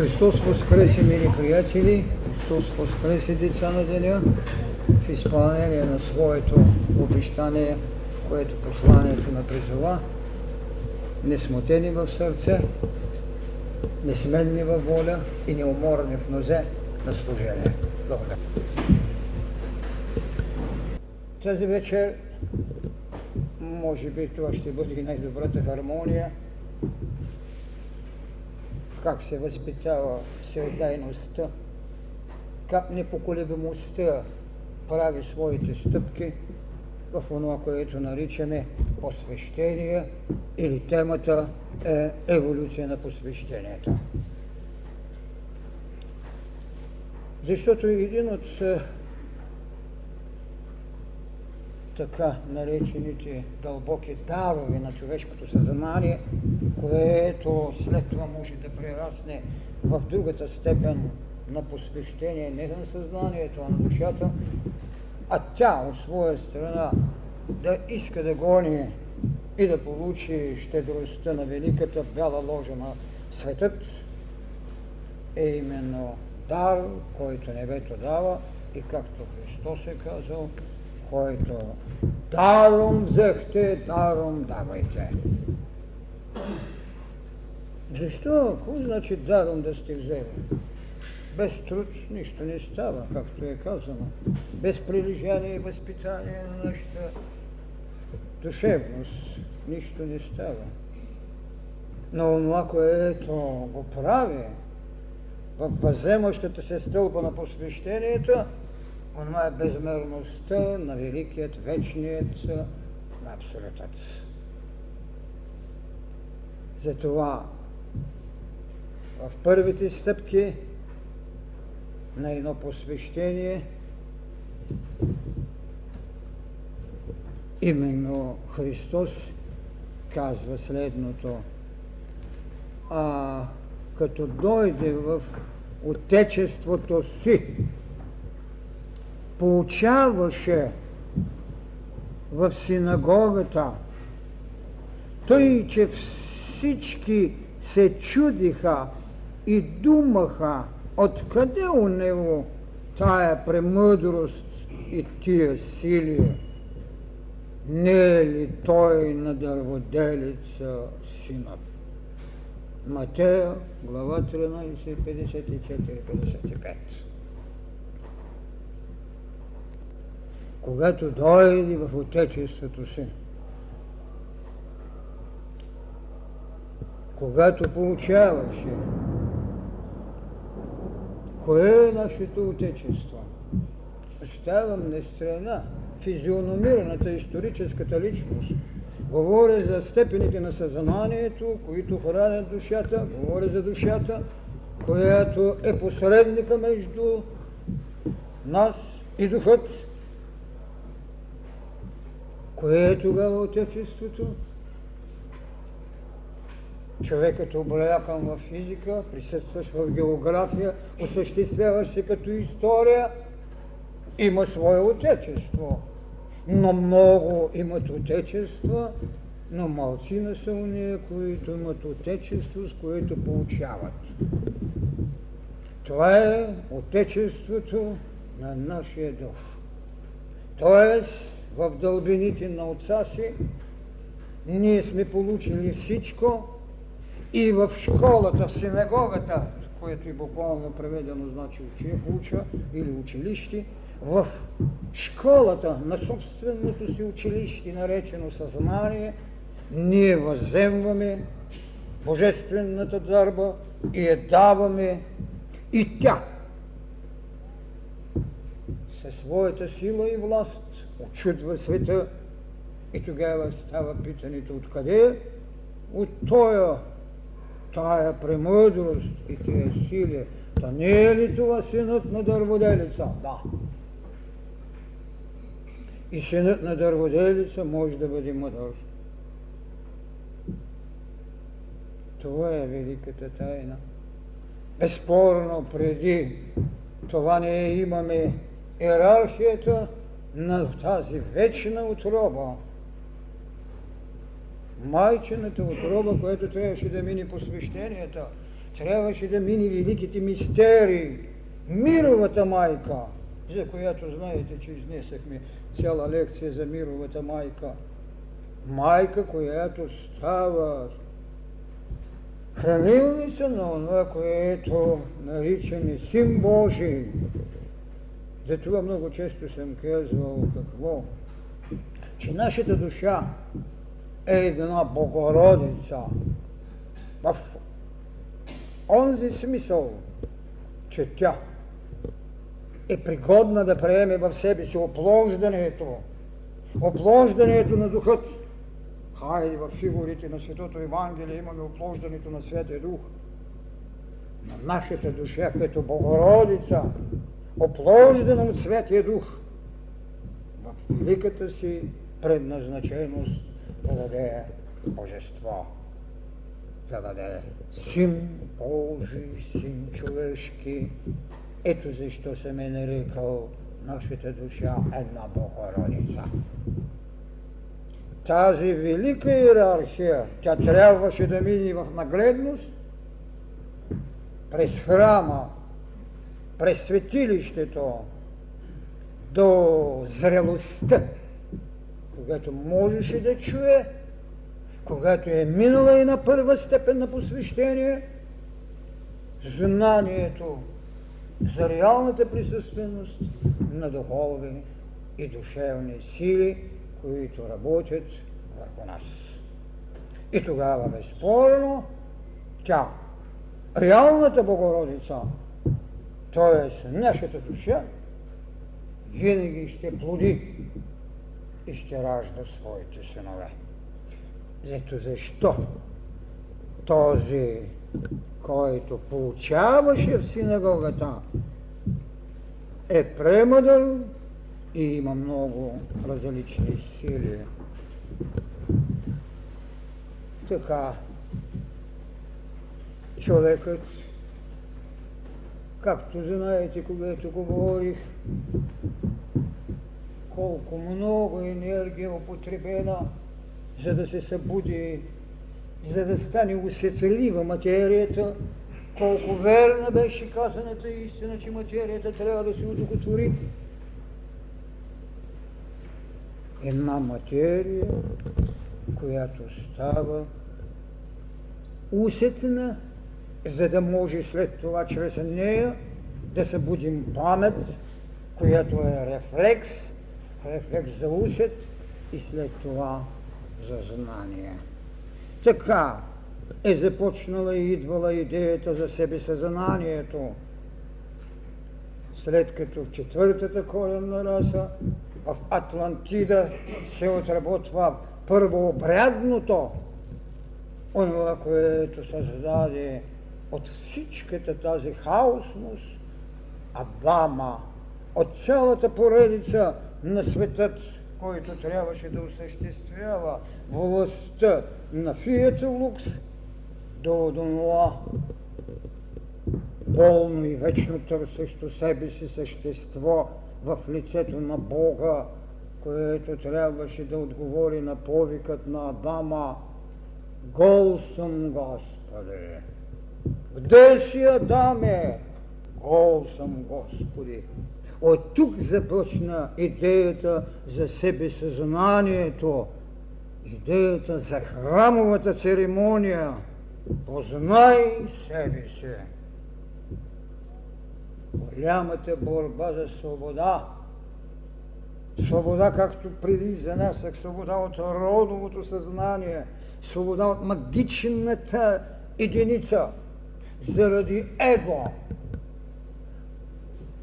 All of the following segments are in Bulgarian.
Христос възкресе, мили приятели, Христос възкресе деца на деня в изпълнение на своето обещание, което посланието на призова, несмутени в сърце, несменни във воля и неуморни в нозе на служение. Благодаря. Тази вечер, може би това ще бъде най-добрата хармония, как се възпитава всеотдайността, как непоколебимостта прави своите стъпки в това, което наричаме посвещение или темата е еволюция на посвещението. Защото един от е, така наречените дълбоки дарови на човешкото съзнание, което след това може да прерасне в другата степен на посвещение не на съзнанието, а на душата, а тя от своя страна да иска да гони и да получи щедростта на великата бяла ложа на светът, е именно дар, който небето дава и както Христос е казал, който даром взехте, даром давайте. Защо? Какво значи даром да сте взели? Без труд нищо не става, както е казано. Без прилежание и възпитание на нашата душевност нищо не става. Но това, което го прави в въземащата се стълба на посвещението, онова е безмерността на великият, вечният, на абсолютът. Затова в първите стъпки на едно посвещение именно Христос казва следното. А като дойде в отечеството си, получаваше в синагогата, тъй, че всички се чудиха и думаха, откъде у него тая премъдрост и тия сили. Не е ли той на дърводелица синът? Матея, глава 13, 54-55. Когато дойде в Отечеството си, когато получаваше, кое е нашето Отечество? Оставам на страна физиономираната историческата личност. Говоря за степените на съзнанието, които хранят душата, говоря за душата, която е посредника между нас и духът, Кое е тогава Отечеството? Човекът облякан в физика, присъстващ в география, осъществяващ се като история, има свое Отечество. Но много имат Отечество, но малцина са уния, които имат Отечество, с което получават. Това е Отечеството на нашия дух. Тоест, в дълбините на отца си, ние сме получили всичко. И в школата, в синагогата, което е буквално преведено значи учи, уча или училище, в школата на собственото си училище, наречено съзнание, ние въземваме божествената дарба и я даваме. И тя със своята сила и власт очудва света и тогава става питането откъде? От тоя, тая премъдрост и тия сили. Та не е ли това синът на дърводелица? Да. И синът на дърводелица може да бъде мъдър. Това е великата тайна. Безспорно преди това не имаме иерархията, на тази вечна отроба, майчената отроба, която трябваше да мине посвещенията, трябваше да мине великите мистерии, мировата майка, за която знаете, че изнесахме цяла лекция за мировата майка. Майка, която става хранилница на това, което наричаме Син Божий. Затова много често съм казвал какво? Че нашата душа е една Богородица в онзи смисъл, че тя е пригодна да приеме в себе си оплождането, оплождането на духът. Хайде в фигурите на Светото Евангелие имаме оплождането на Светия Дух. На нашата душа като Богородица, оплождана от Светия Дух, в великата си предназначеност да даде Божество, да даде Син Божий, Син човешки. Ето защо съм е нарекал нашата душа една Богородица. Тази велика иерархия, тя трябваше да мине в нагледност през храма, през светилището, до зрелостта, когато можеше да чуе, когато е минала и на първа степен на посвещение, знанието за реалната присъственост на духовни и душевни сили, които работят върху нас. И тогава безспорно тя, реалната Богородица, т.е. нашата душа, винаги ще плоди и ще ражда своите синове. Ето защо този, който получаваше в синагогата, е премъдър и има много различни сили. Така, човекът, както знаете, когато говорих, колко много енергия употребена, за да се събуди, за да стане усетелива материята, колко верна беше казаната истина, че материята трябва да се удовлетвори. Една материя, която става усетна, за да може след това чрез нея да събудим памет, която е рефлекс, рефлекс за усет и след това за знание. Така е започнала и идвала идеята за себе съзнанието. След като в четвъртата коленна раса в Атлантида се отработва първообрядното, онова, което създаде от всичката тази хаосност, Адама, от цялата поредица на светът, който трябваше да осъществява властта на Фиата Лукс, до това болно и вечно търсещо себе си същество в лицето на Бога, което трябваше да отговори на повикът на Адама Гол съм, Господи! Где си, Адаме? Гол съм, Господи! От тук започна идеята за себе съзнанието, идеята за храмовата церемония. Познай себе си. Голямата борба за свобода. Свобода, както преди за нас, свобода от родовото съзнание, свобода от магичната единица, заради его,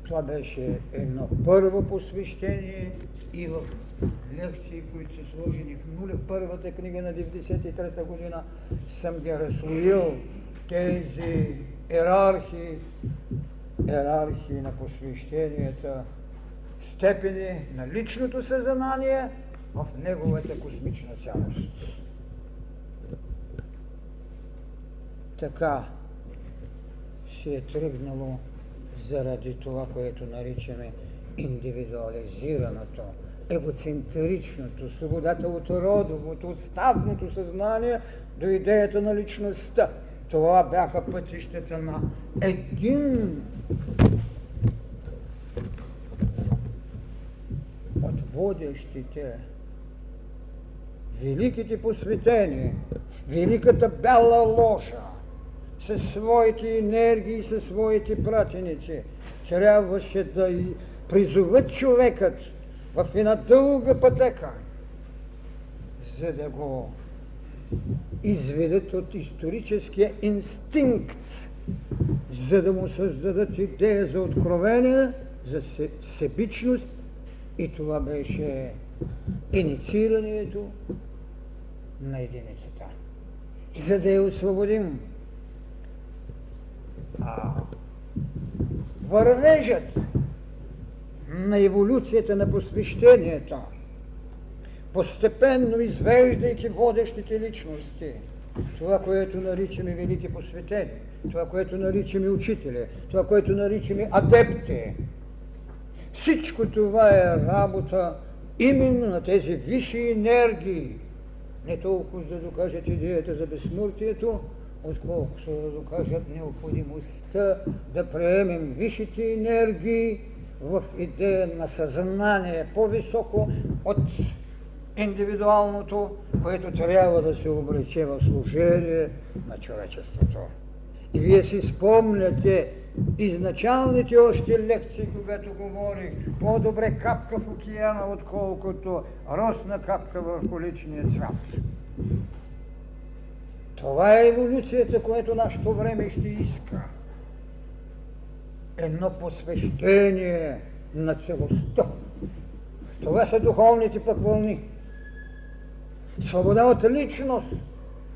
това беше едно първо посвещение и в лекции, които са сложени в нуля, първата книга на 93-та година, съм ги разслоил тези ерархии, ерархии на посвещенията, степени на личното съзнание в неговата космична цялост. Така се е тръгнало заради това, което наричаме индивидуализираното, егоцентричното, свободата от родовото, от стадното съзнание до идеята на личността. Това бяха пътищата на един от водещите великите посветени, великата бяла ложа, със своите енергии, със своите пратеници, трябваше да призоват човекът в една дълга пътека, за да го изведат от историческия инстинкт, за да му създадат идея за откровение, за себичност и това беше инициирането на единицата. За да я освободим. А вървежът на еволюцията на посвещението, постепенно извеждайки водещите личности, това, което наричаме велики посветени, това, което наричаме учители, това, което наричаме адепти. Всичко това е работа именно на тези висши енергии. Не толкова да докажат идеята за безсмъртието, отколкото да докажат необходимостта да приемем висшите енергии в идея на съзнание по-високо от индивидуалното, което трябва да се облече в служение на човечеството. И вие си спомняте изначалните още лекции, когато говорих по-добре капка в океана, отколкото росна капка върху личния цвят. Това е еволюцията, което нашето време ще иска. Едно посвещение на целостта. Това са духовните пък вълни. Свобода от личност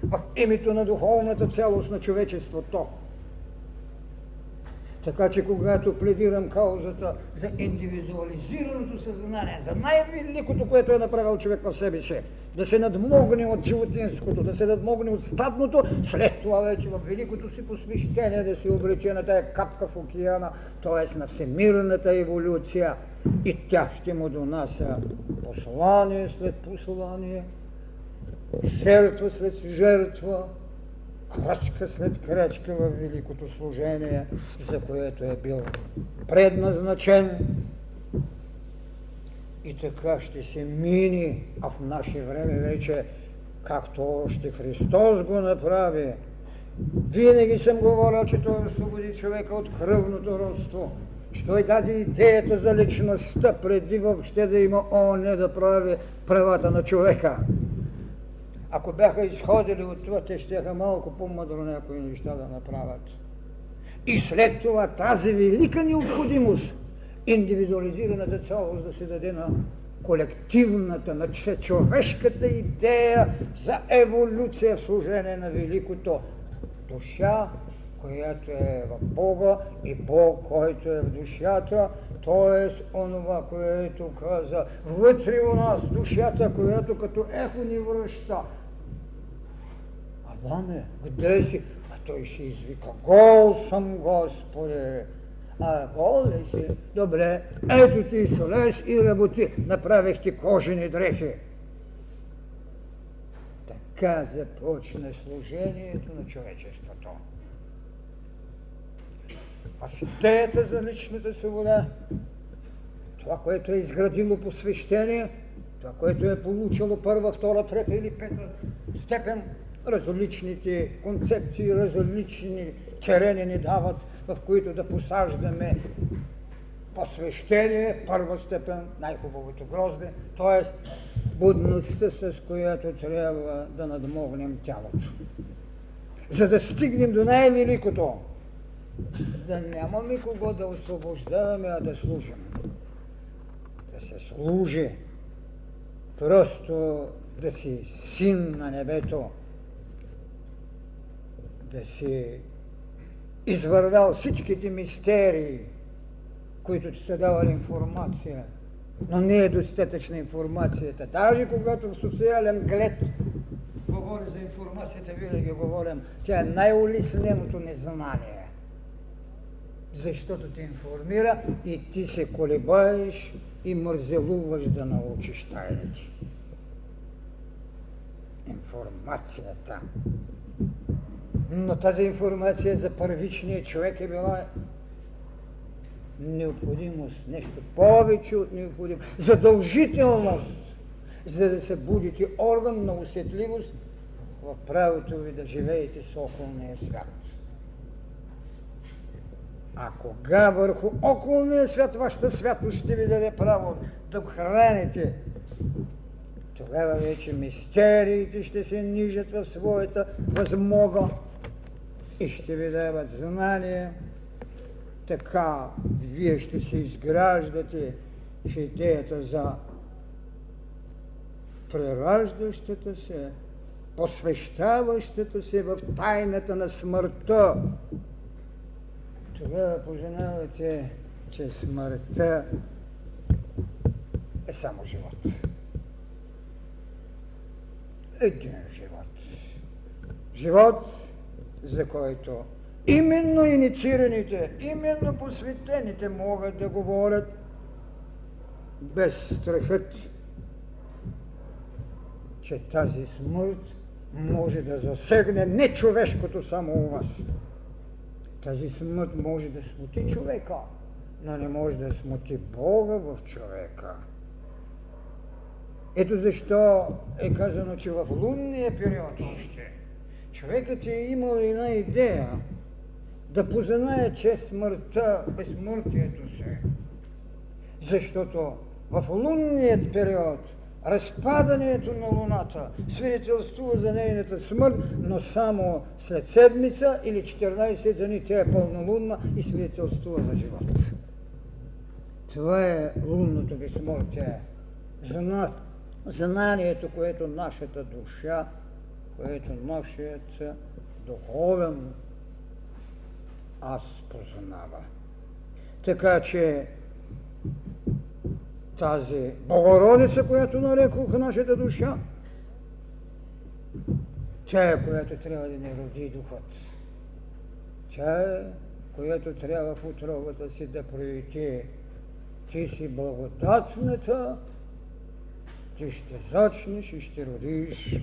в името на духовната цялост на човечеството. Така че когато пледирам каузата за индивидуализираното съзнание, за най-великото, което е направил човек в себе си, да се надмогне от животинското, да се надмогне от стадното, след това вече в великото си посвещение да се облече на тая капка в океана, т.е. на всемирната еволюция и тя ще му донася послание след послание, жертва след жертва, крачка след крачка в великото служение, за което е бил предназначен. И така ще се мини, а в наше време вече, както още Христос го направи, винаги съм говорил, че той освободи човека от кръвното родство, че той даде идеята за личността преди въобще да има он да прави правата на човека. Ако бяха изходили от това, те ще малко по-мъдро някои неща да направят. И след това тази велика необходимост, индивидуализираната цялост да се даде на колективната, на човешката идея за еволюция в служение на великото. Душа, която е в Бога и Бог, който е в душата, т.е. онова, което каза вътре у нас, душата, която като ехо ни връща, Адаме, къде си? А той ще извика, гол съм, Господи. А гол ли си? Добре, ето ти солез и работи. Направих ти кожени дрехи. Така започне служението на човечеството. А с идеята за личната свобода, това, което е изградило посвещение, това, което е получило първа, втора, трета или пета степен, различните концепции, различни терени ни дават, в които да посаждаме посвещение, първа степен, най-хубавото грозде, т.е. будността, с която трябва да надмогнем тялото. За да стигнем до най-великото, да нямаме кого да освобождаваме, а да служим. Да се служи. Просто да си син на небето, да си извървял всичките мистерии, които ти са давали информация, но не е достатъчна информацията. Даже когато в социален глед говори за информацията, винаги говорим, тя е най-улесненото незнание. Защото те информира и ти се колебаеш и мързелуваш да научиш тайните. Информацията Но тази информация за първичния човек е била необходимост, нещо повече от необходимост, задължителност, за да се будите орган на усетливост в правото ви да живеете с околния свят. А кога върху околния свят вашата святост ще ви даде право да храните, тогава вече мистериите ще се нижат в своята възмога и ще ви дават знания. Така вие ще се изграждате в идеята за прераждащата се, посвещаващата се в тайната на смъртта. Тогава познавате, че смъртта е само живот. Един живот. Живот, за който именно инициираните, именно посветените могат да говорят без страхът, че тази смърт може да засегне не човешкото само у вас. Тази смърт може да смути човека, но не може да смути Бога в човека. Ето защо е казано, че в лунния период още човекът е имал една идея да познае, че смъртта, безсмъртието се. Защото в лунният период разпадането на Луната свидетелствува за нейната смърт, но само след седмица или 14 дни тя е пълнолунна и свидетелствува за живот. Това е лунното безсмъртие. Знанието, което нашата душа, което нашият духовен аз познава. Така че тази Богородица, която нарекох нашата душа, тя е, която трябва да не роди духът. Тя е, която трябва в отровата си да прояти. Ти си благодатната, ти ще зачнеш и ще родиш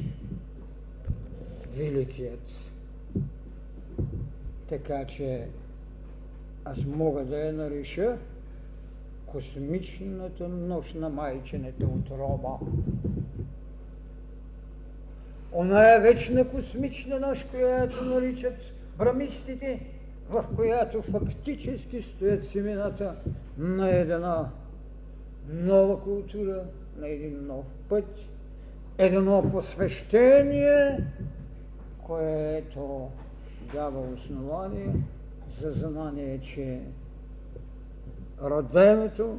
великият. Така че аз мога да я нареша космичната нощ на майчената отроба. Она е вечна космична нощ, която наричат брамистите, в която фактически стоят семената на една нова култура, на един нов път, едно посвещение, което дава основание за знание, че роденото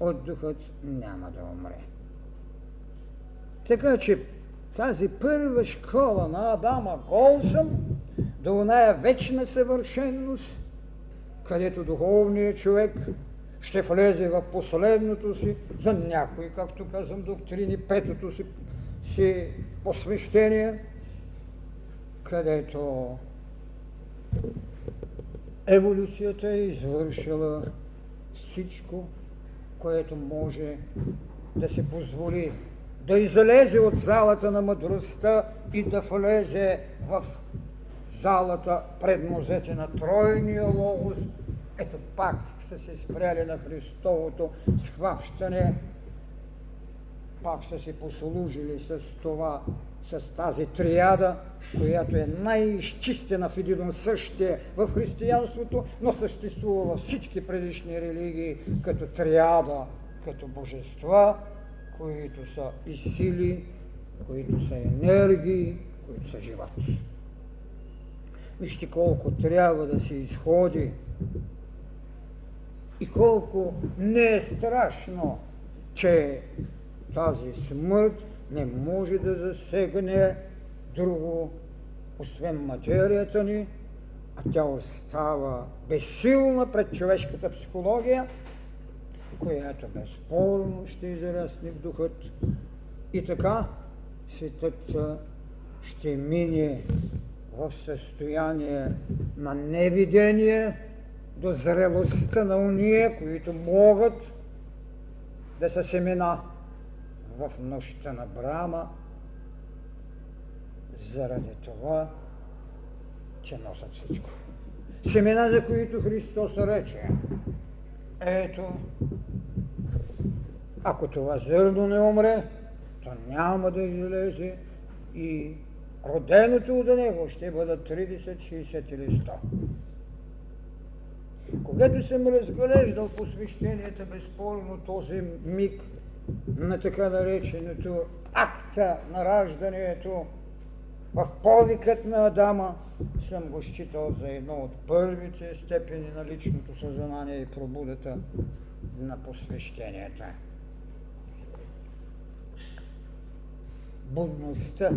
от духът няма да умре. Така че тази първа школа на Адама Голсъм до оная вечна съвършенност, където духовният човек ще влезе в последното си, за някои, както казвам, доктрини, петото си, си посвещение, където еволюцията е извършила всичко, което може да се позволи. Да излезе от залата на мъдростта и да влезе в залата пред нозете на тройния логос. Ето пак са се спряли на Христовото схващане, пак са се послужили с това, с тази триада, която е най-изчистена в един същия в християнството, но съществува във всички предишни религии като триада, като божества, които са и сили, които са енергии, които са живот. Вижте колко трябва да се изходи и колко не е страшно, че тази смърт не може да засегне друго, освен материята ни, а тя остава безсилна пред човешката психология, която безспорно ще израсне в духът. И така светът ще мине в състояние на невидение до зрелостта на уния, които могат да са семена в нощта на Брама, заради това, че носят всичко. Семена, за които Христос рече, ето, ако това зърно не умре, то няма да излезе и роденото от него ще бъдат 30, 60 или 100. Когато съм разглеждал посвещенията, безспорно този миг на така нареченото акта на раждането в повикът на Адама, съм го считал за едно от първите степени на личното съзнание и пробудата на посвещенията. Будността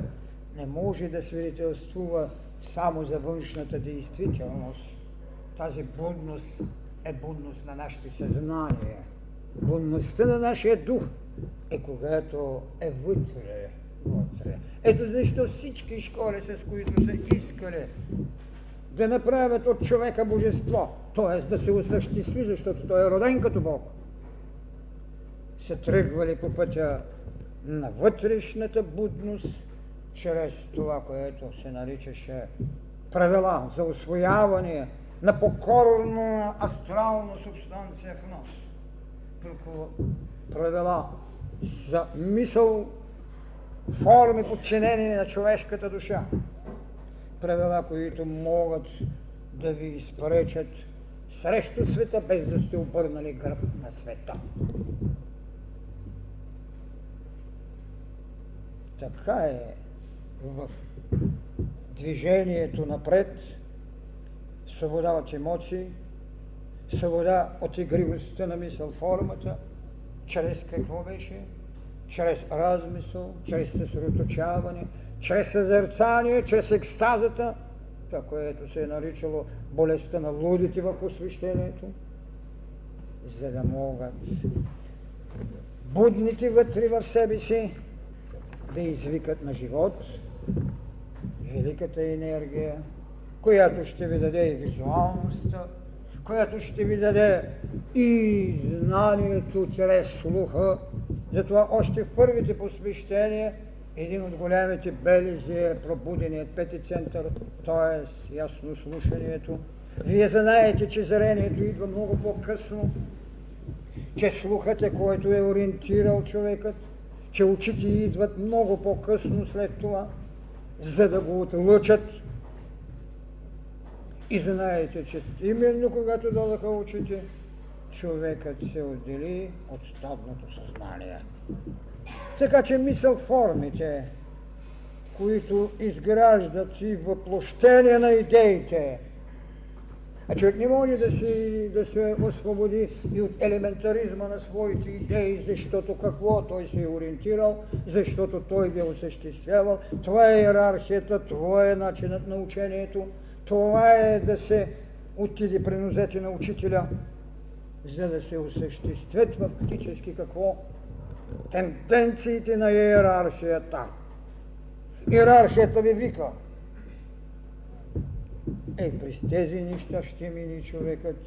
не може да свидетелствува само за външната действителност. Тази будност е будност на нашите съзнание. Будността на нашия дух е когато е вътре. вътре. Ето защо всички школи, с които са искали да направят от човека божество, т.е. да се осъществи, защото той е роден като Бог, са тръгвали по пътя на вътрешната будност, чрез това, което се наричаше правила за освояване на покорна астрална субстанция в нас. Правила за мисъл, форми подчинени на човешката душа. Правила, които могат да ви изпречат срещу света, без да сте обърнали гръб на света. Така е в движението напред, свобода от емоции, свобода от игривостта на мисъл формата, чрез какво беше? Чрез размисъл, чрез съсредоточаване, чрез съзерцание, чрез екстазата, това, което се е наричало болестта на лудите в посвещението, за да могат будните вътре в себе си да извикат на живот великата енергия, която ще ви даде и визуалността, която ще ви даде и знанието чрез слуха. Затова още в първите посвещения един от големите белези е пробуденият пети център, т.е. ясно слушанието. Вие знаете, че зрението идва много по-късно, че слухът е, който е ориентирал човекът, че очите идват много по-късно след това, за да го отлъчат и знаете, че именно когато дадоха очите, човекът се отдели от стадното съзнание. Така че мисъл формите, които изграждат и въплощение на идеите, а човек не може да, си, да се освободи и от елементаризма на своите идеи, защото какво той се е ориентирал, защото той ги е осъществявал. Това е иерархията, това е начинът на учението, това е да се отиде при нозете на учителя, за да се осъществят фактически какво? Тенденциите на иерархията. Иерархията ви вика. Е, през тези неща ще мини човекът.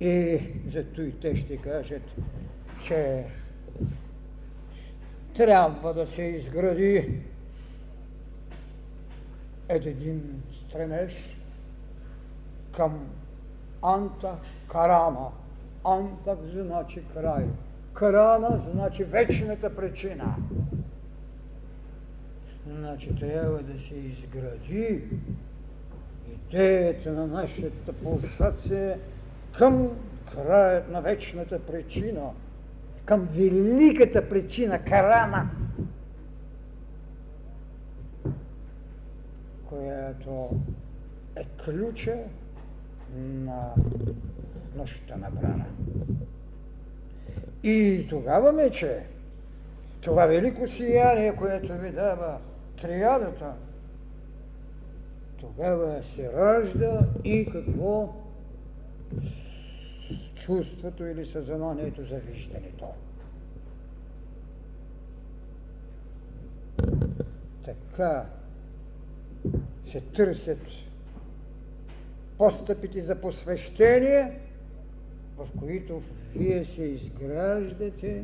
И зато и те ще кажат, че трябва да се изгради един стремеж към Анта Карана. Антак значи край. Карана значи вечната причина. Значи трябва да се изгради идеята на нашата пулсация към краят на вечната причина, към великата причина, Карана, която е ключа на нощта на брана. И тогава вече това велико сияние, което ви дава триадата, тогава се ражда и какво? Чувството или съзнанието за виждането. Така се търсят постъпите за посвещение, в които вие се изграждате,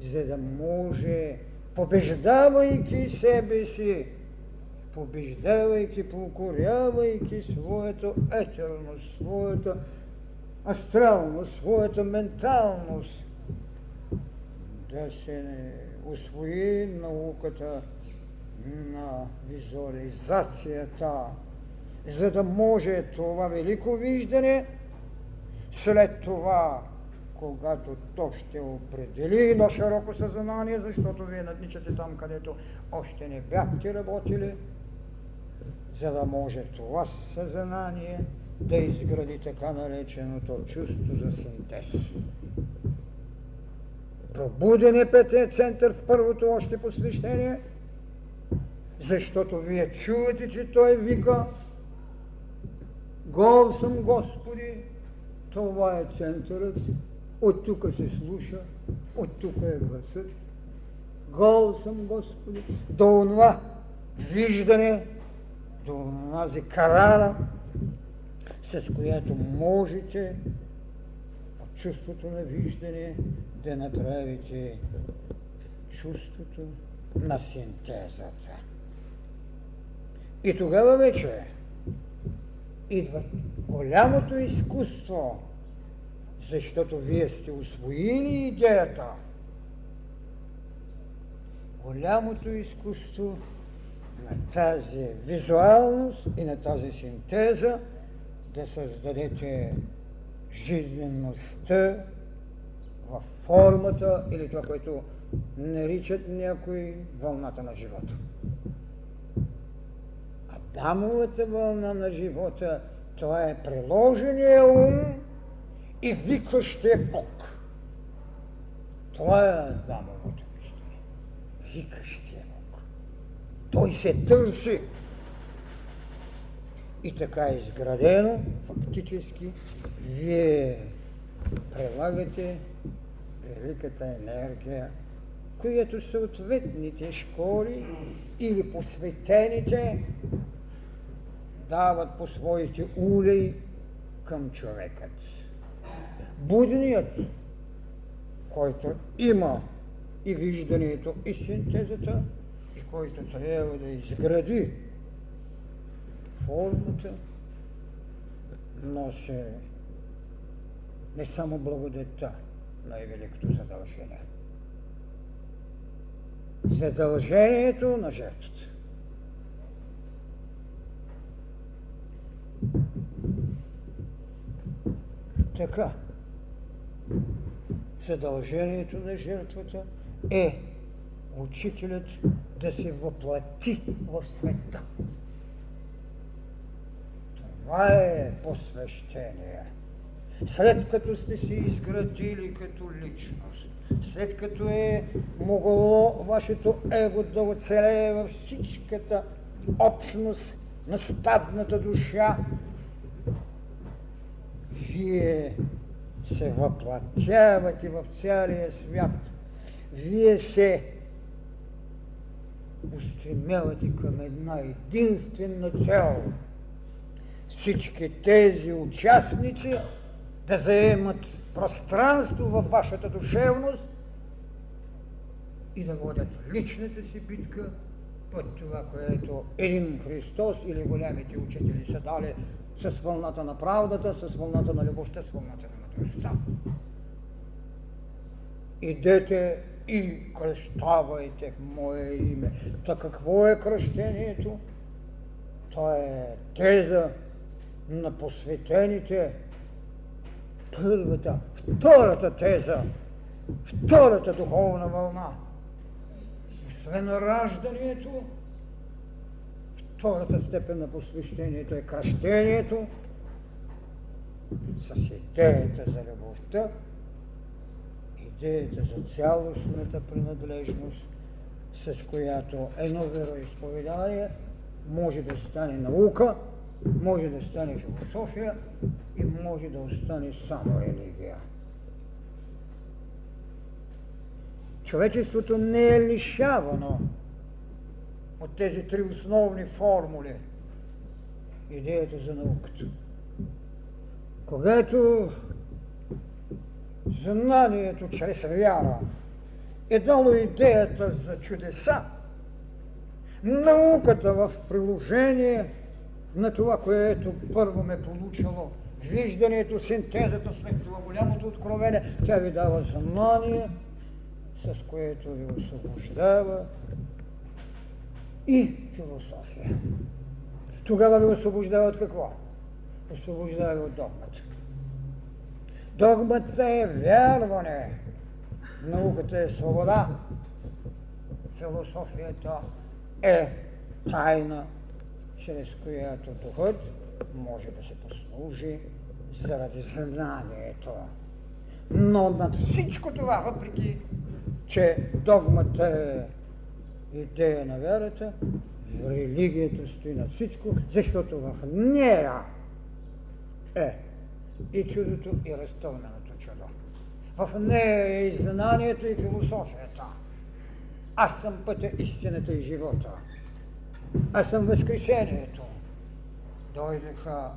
за да може, побеждавайки себе си, побеждавайки, покорявайки своята етерност, своята астралност, своята менталност, да се освои науката на визуализацията, за да може това велико виждане след това, когато то ще определи на широко съзнание, защото вие надничате там, където още не бяхте работили, за да може това съзнание да изгради така нареченото чувство за синтез. Пробуден е петия център в първото още посвещение, защото вие чувате, че той вика Гол съм Господи, това е центърът, от тук се слуша, от тук е гласът. Гол съм Господи, до това виждане, до тази карана, с която можете от чувството на виждане да направите чувството на синтезата. И тогава вече идва голямото изкуство, защото вие сте освоили идеята. Голямото изкуство на тази визуалност и на тази синтеза да създадете жизнеността в формата или това, което наричат някои вълната на живота. Адамовата вълна на живота, това е приложения ум и викащия Бог. Това е Адамовото виждане. Викащия Бог. Той се търси. И така е изградено, фактически, вие прилагате великата енергия, която съответните школи или посветените дават по своите улей към човекът. Будният, който има и виждането, и синтезата, и който трябва да изгради формата, носи не само благодетта, но и великото задължение. Задължението на жертвата. Така, задължението на жертвата е учителят да се въплати в света. Това е посвещение. След като сте се изградили като личност, след като е могло вашето его да оцелее във всичката общност на стадната душа, вие се въплатявате в цялия свят. Вие се устремявате към една единствена цел. Всички тези участници да заемат пространство във вашата душевност и да водят личната си битка под това, което един Христос или голямите учители са дали с вълната на правдата, с вълната на любовта, с вълната на мъдростта. Идете и кръщавайте в Мое име. Та какво е кръщението? То е теза на посветените. Първата, втората теза, втората духовна вълна. Освен раждането, Втората степен на посвещението е кръщението с идеята за любовта, идеята за цялостната принадлежност, с която едно вероисповедание може да стане наука, може да стане философия и може да остане само религия. Човечеството не е лишавано от тези три основни формули идеята за науката. Когато знанието чрез вяра е дало идеята за чудеса, Науката в приложение на това, което първо ме получило, виждането, синтезата, след това голямото откровение, тя ви дава знание, с което ви освобождава и философия. Тогава ви освобождава от какво? Освобождава ви от догмата. Догмата е вярване. Науката е свобода. Философията е тайна, чрез която духът може да се послужи заради знанието. Но над всичко това, въпреки че догмата е идея на вярата, религията стои над всичко, защото в нея е и чудото, и разтълменото чудо. В нея е и знанието, и философията. Аз съм пътя, истината и живота. Аз съм възкрешението. Дойдеха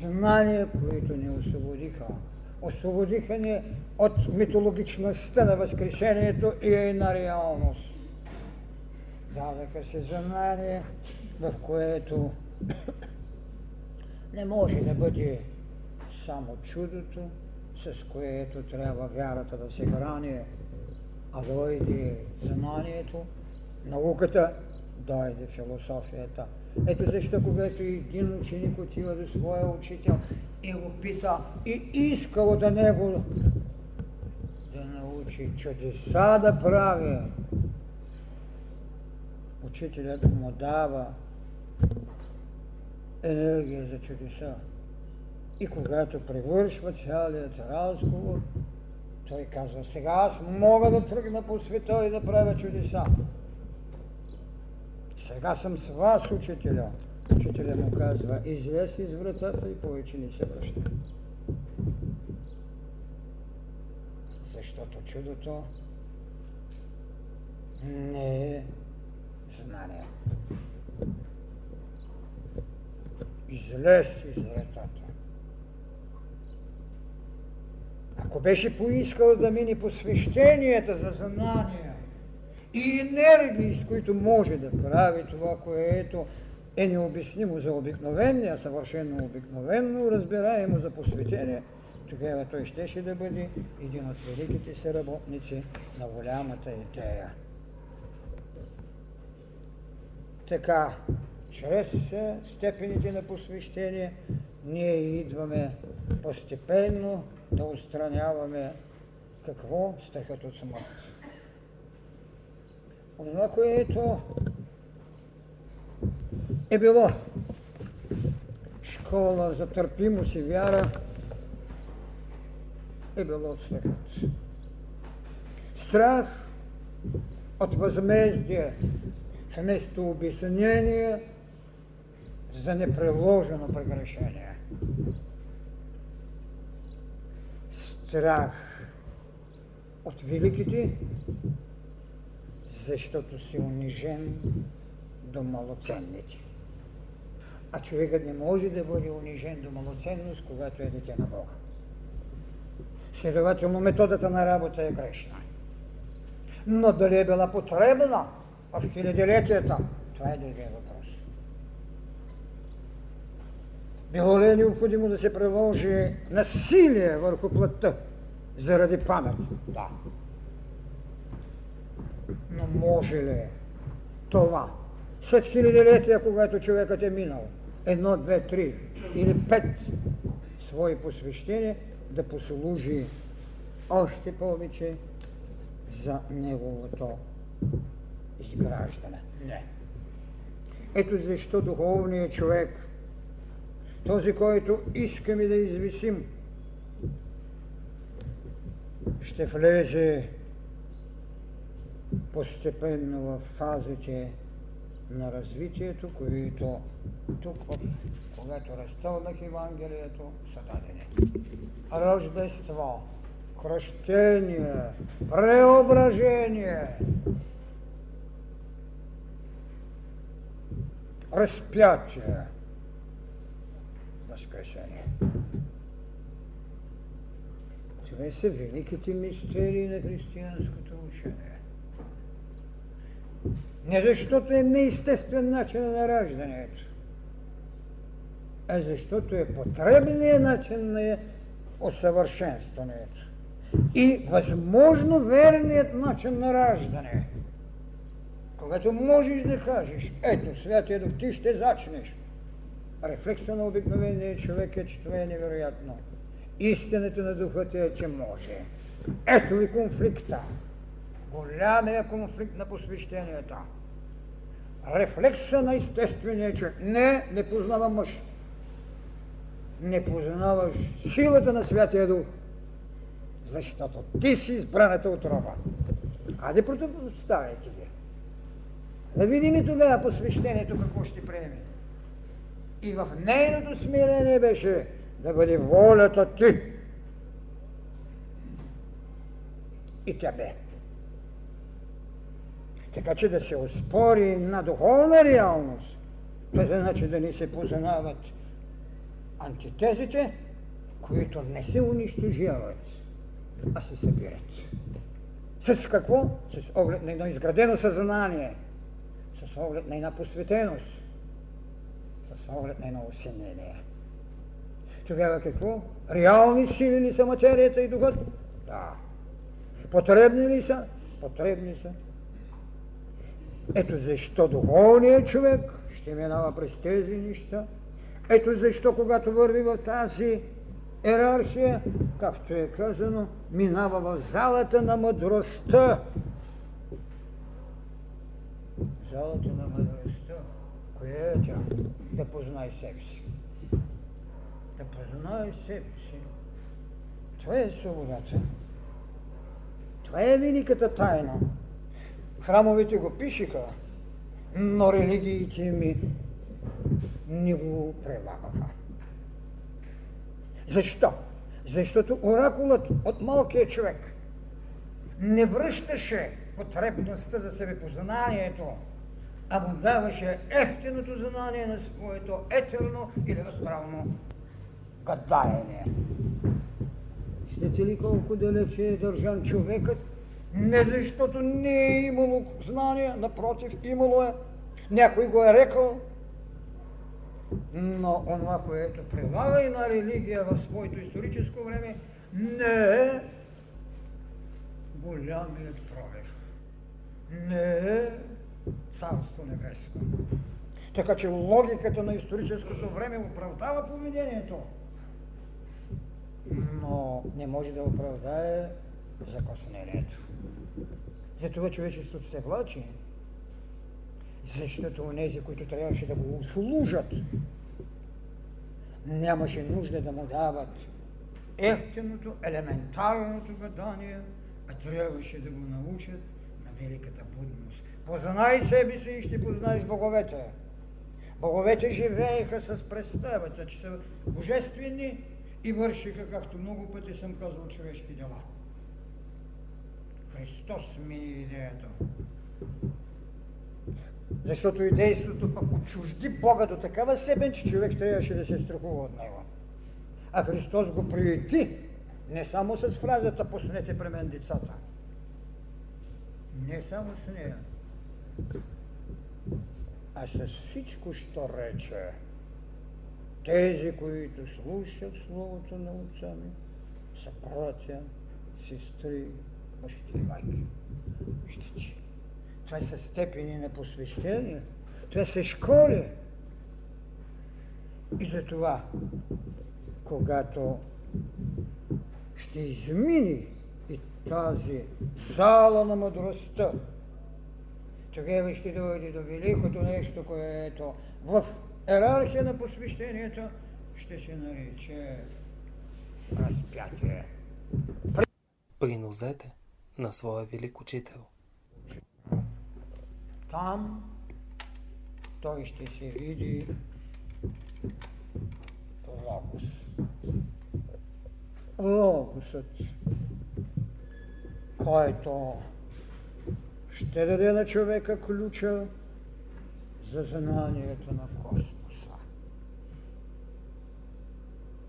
знания, които ни освободиха. Освободиха ни от митологичността на възкрешението и на реалност. Дадаха се знание, в което не може да бъде само чудото, с което трябва вярата да се храни, а дойде знанието, науката, дойде философията. Ето защо, когато един ученик отива до своя учител и го пита и иска от него да научи чудеса да прави, учителят му дава енергия за чудеса. И когато превършва цялият разговор, той казва, сега аз мога да тръгна по света и да правя чудеса. Сега съм с вас, учителя. Учителя му казва, излез из вратата и повече не се връща. Защото чудото не е знание. Излез из вратата. Ако беше поискал да мине посвещенията за знания и енергии, с които може да прави това, което е необяснимо за обикновение, съвършено обикновено, разбираемо за посветение, тогава той щеше да бъде един от великите си работници на голямата идея. Така, чрез степените на посвещение, ние идваме постепенно да устраняваме какво? Страхът от смърт. Онова, което е било школа за търпимост и вяра, е било страхът. Страх от възмездие вместо обяснение за непреложено прегрешение. Страх от великите, защото си унижен до малоценните. А човекът не може да бъде унижен до малоценност, когато е дете на Бога. Следователно, методата на работа е грешна. Но дали е била потребна в хилядилетията, това е другия въпрос. Било ли е необходимо да се приложи насилие върху плътта заради памет? Да. Но може ли това след хилядилетия, когато човекът е минал едно, две, три или пет свои посвещения, да послужи още повече за неговото изграждане. Не. Ето защо духовният човек, този, който искаме да извисим, ще влезе постепенно в фазите на развитието, които тук, в, когато разтълнах Евангелието, са дадени. Рождество, кръщение, преображение, разпятие, възкресение. Това са великите мистерии на християнското учение. Не защото е неестествен начин на раждането, а защото е потребният начин на усъвършенстването и възможно верният начин на раждане. Когато можеш да кажеш, ето, Святия Дух, ти ще зачнеш. Рефлекса на обикновения човек е, че това е невероятно. Истината на духът е, че може. Ето ви конфликта. Голямия конфликт на посвещенията. Рефлекса на естествения човек. Не, не познава мъж. Не познаваш силата на Святия Дух. Защото ти си избраната отрова. Аде противопоставяйте ги. Да видим и тогава посвещението какво ще приеме. И в нейното смирение беше да бъде волята ти. И тя бе. Така че да се успори на духовна реалност, това значи да ни се познават антитезите, които не се унищожават, а се събират. С какво? С оглед на едно изградено съзнание, с оглед на една посветеност, с оглед на едно осенение. Тогава какво? Реални сили ли са материята и духът? Да. Потребни ли са? Потребни са. Ето защо духовният човек ще минава през тези неща. Ето защо, когато върви в тази иерархия, както е казано, минава в залата на мъдростта. Залата на мъдростта. Коя е тя? Да познай себе си. Да познай себе си. Това е свободата. Това е великата тайна. Храмовете го пишеха, но религиите ми не го прилагаха. Защо? Защото оракулът от малкия човек не връщаше потребността за себепознанието, а му даваше ефтиното знание на своето етерно или астрално гадаене. Виждате ли колко далече е държан човекът? Не защото не е имало знание, напротив, имало е. Някой го е рекал, но онова, което прилага и на религия в своето историческо време, не е голямият прорив. Не е Царство Небесно. Така че логиката на историческото време оправдава поведението, но не може да оправдае закоснението. Затова човечеството се влачи, защото онези, които трябваше да го услужат, нямаше нужда да му дават ефтиното, елементарното гадание, а трябваше да го научат на великата будност. Познай себе си и ще познаеш боговете. Боговете живееха с представата, че са божествени и вършиха, както много пъти съм казал, човешки дела. Христос смени идеята. Защото и действото пък отчужди Бога до такава степен, че човек трябваше да се страхува от него. А Христос го приети не само с фразата «Пуснете при мен децата». Не само с нея, а с всичко, що рече. Тези, които слушат Словото на Отца ми, са братя, сестри, бащи и майки. Виждате, това са степени на посвещение, това са школи. И затова, когато ще измини и тази зала на мъдростта, тогава ще дойде до великото нещо, което в ерархия на посвещението ще се нарече разпятие. Принозете на своя велик учител. Там той ще се види Логос. Логосът, който ще даде на човека ключа за знанието на космоса.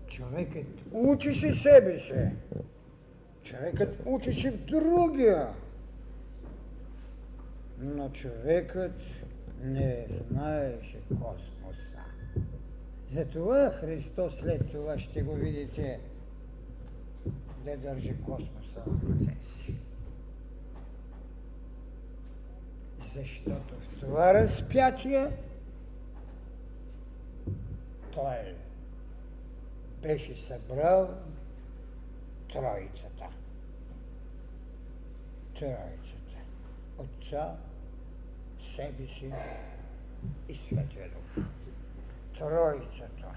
Човекът учи си себе си. Човекът учи си в другия. но човекът не знаеше космоса. Затова Христос след това ще го видите да държи космоса в ръце си. Защото в това разпятие той беше събрал Троицата. Троицата. Отца, себе си и Светия Дух. Троицата.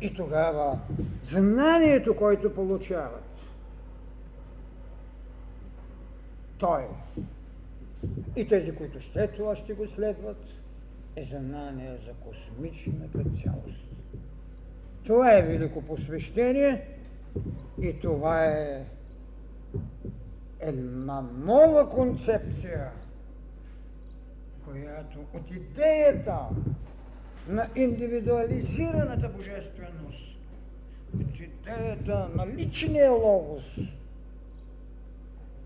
И тогава знанието, което получават, той и тези, които след това ще го следват, е знание за космичната цялост. Това е велико посвещение и това е една нова концепция, която от идеята на индивидуализираната божественост, от идеята на личния логос,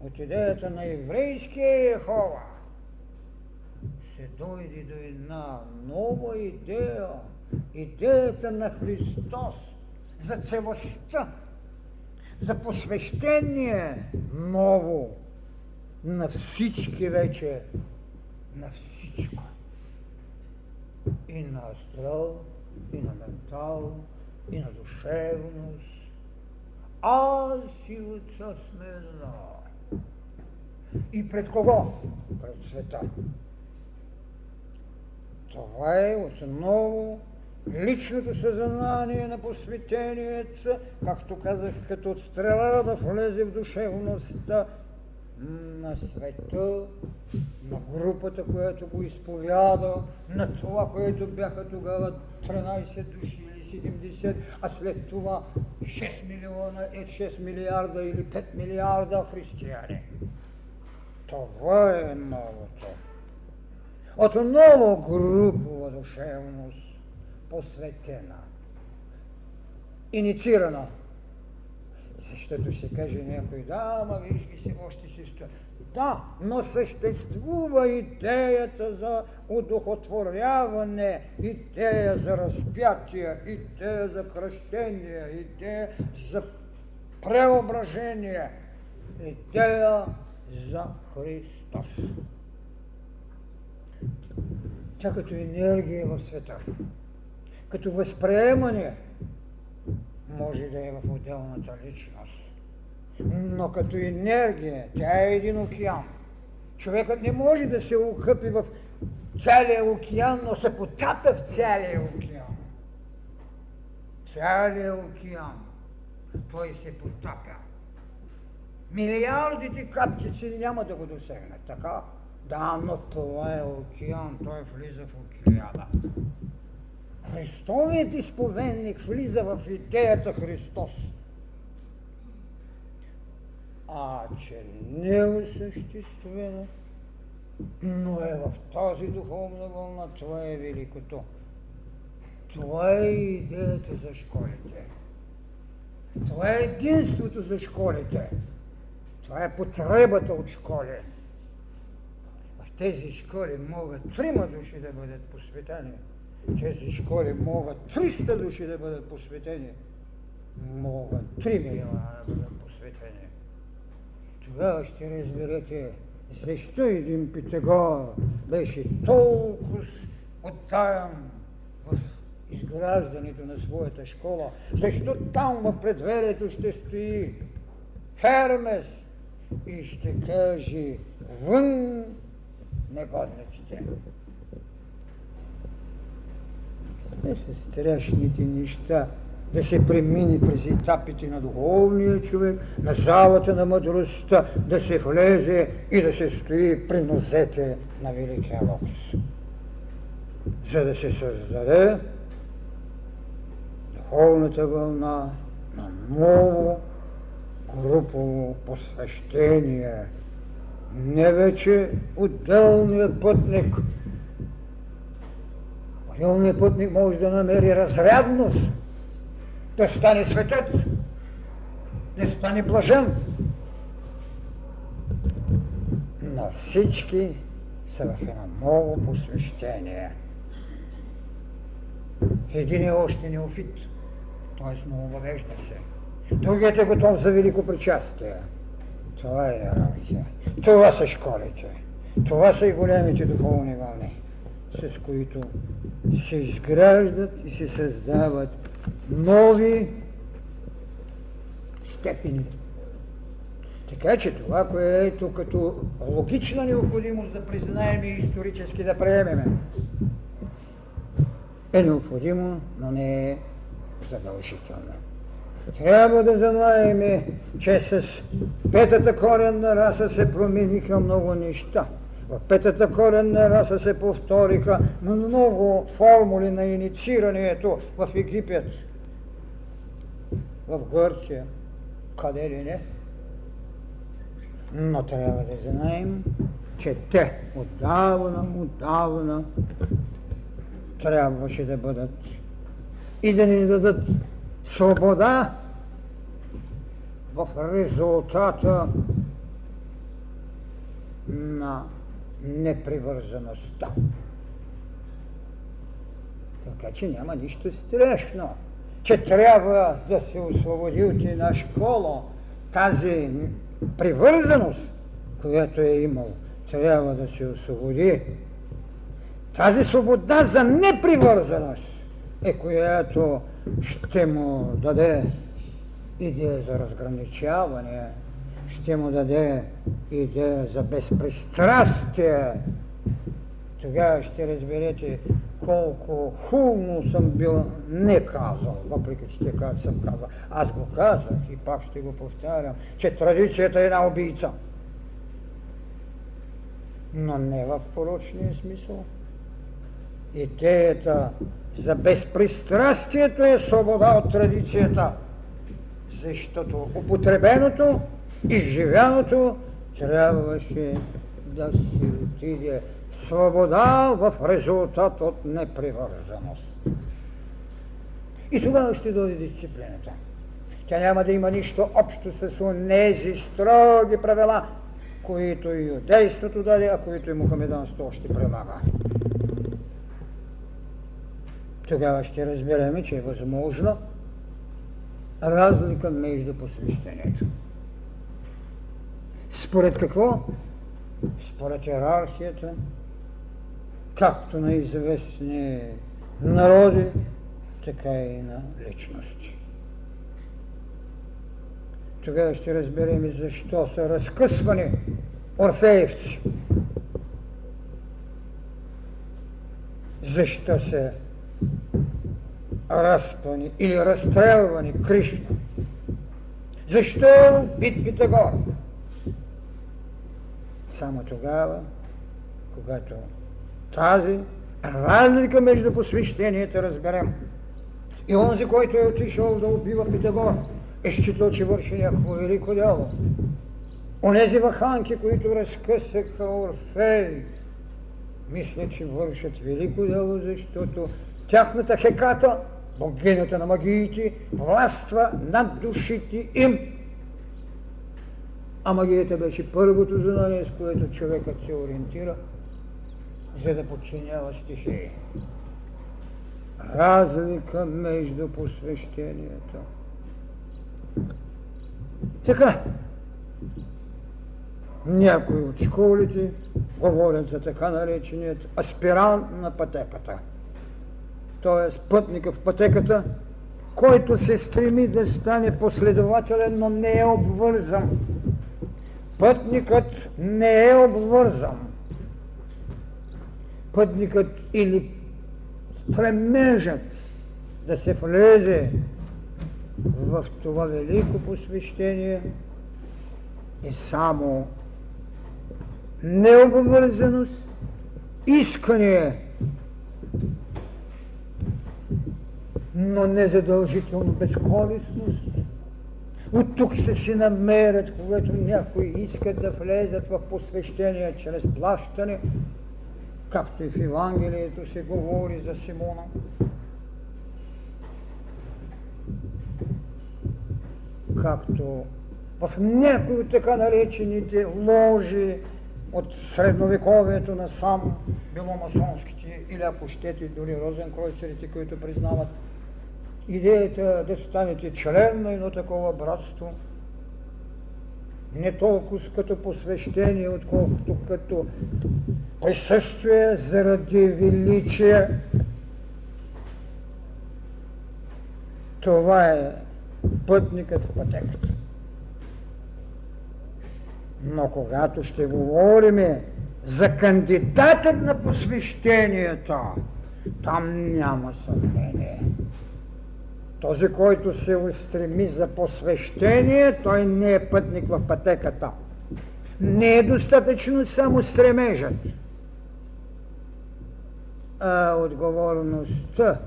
от идеята на еврейския Ехова, се дойде до една нова идея, идеята на Христос за целостта, за посвещение ново на всички вече, на всичко. И на астрал, и на ментал, и на душевност. Аз и отца сме едно. И пред кого? Пред света. Това е отново личното съзнание на посветението, както казах, като стрела да влезе в душевността на света, на групата, която го изповяда, на това, което бяха тогава 13 души или 70, а след това 6 милиона, 6 е, милиарда или 5 милиарда християни. Това е новото. Отново групова душевност, посветена, инициирана. Защото ще каже някой, да, ама виж ли си, още си стоя. Да, но съществува идеята за удохотворяване, идея за разпятие, идея за кръщение, идея за преображение, идея за Христос. Тя като енергия в света като възприемане може да е в отделната личност. Но като енергия, тя е един океан. Човекът не може да се укъпи в целия океан, но се потапя в целия океан. Целия океан. Той се потапя. Милиардите капчици няма да го досегнат, така? Да, но това е океан, той влиза в океана. Христовият изповедник влиза в идеята Христос. А че не е осъществено, но е в тази духовна вълна, това е великото. Това е идеята за школите. Това е единството за школите. Това е потребата от школи. В тези школи могат трима души да бъдат посветени – тези школи могат 300 души да бъдат посветени, могат 3 милиона да бъдат посветени. Тогава ще разберете защо един Питагор беше толкова оттаян в изграждането на своята школа, защо там в предверието ще стои Хермес и ще каже вън негодниците не са страшните неща да се премине през етапите на духовния човек, на залата на мъдростта, да се влезе и да се стои при нозете на Великия Логос. За да се създаде духовната вълна на ново групово посвещение. Не вече отделният пътник – Пълният пътник може да намери разрядност, да стане светец, да стане блажен. На всички са в едно ново посвещение. Един е още неофит, т.е. ново въвежда се. Другият е готов за велико причастие. Това е иерархия. Това са школите. Това са и големите духовни вълни, с които се изграждат и се създават нови степени. Така че това, което като логична необходимост да признаем и исторически да приемеме, е необходимо, но не е задължително. Трябва да знаем, че с петата коренна раса се промениха много неща. В петата коренна раса се повториха много формули на инициирането в Египет, в Гърция, къде ли не. Но трябва да знаем, че те отдавна, отдавна трябваше да бъдат и да ни дадат свобода в резултата на непривързаността. Така че няма нищо страшно, че трябва да се освободи от една школа тази привързаност, която е имал, трябва да се освободи. Тази свобода за непривързаност е която ще му даде идея за разграничаване, ще му даде идея за безпристрастие. Тогава ще разберете колко хубаво съм бил не казал, въпреки че те казват, съм казал. Аз го казах и пак ще го повтарям, че традицията е една убийца. Но не в порочния смисъл. Идеята за безпристрастието е свобода от традицията, защото употребеното, изживяното трябваше да си отиде свобода в резултат от непривързаност. И тогава ще дойде дисциплината. Тя няма да има нищо общо с онези строги правила, които и юдейството даде, а които и мухамеданството още прилага. Тогава ще разберем, че е възможно разлика между посвещението. Според какво? Според иерархията, както на известни народи, така и на личности. Тогава ще разберем и защо са разкъсвани орфеевци. Защо се разпани или разстрелвани Кришна. Защо бит Питагор? Само тогава, когато тази разлика между посвещенията разберем. И онзи, който е отишъл да убива Питагор, е считал, че върши някакво велико дело. Онези ваханки, които разкъсаха Орфей, мисля, че вършат велико дело, защото тяхната хеката богинята на магиите, властва над душите им. А магията беше първото знание, с което човекът се ориентира, за да подчинява стихии. Разлика между посвещението. Така, някои от школите говорят за така нареченият аспирант на пътеката – т.е. пътника в пътеката, който се стреми да стане последователен, но не е обвързан. Пътникът не е обвързан. Пътникът или стремежът да се влезе в това велико посвещение е само необвързаност, искане но не задължително безколисност. От тук ще си намерят, когато някои искат да влезат в посвещение чрез плащане, както и в Евангелието се говори за Симона. Както в някои от така наречените ложи от средновековието на сам било масонските или ако щете дори розенкройцерите, които признават идеята да станете член на едно такова братство, не толкова като посвещение, отколкото като присъствие заради величие. Това е пътникът в пътеката. Но когато ще говорим за кандидатът на посвещението, там няма съмнение. Този, който се устреми за посвещение, той не е пътник в пътеката. Не е достатъчно само стремежът, а отговорността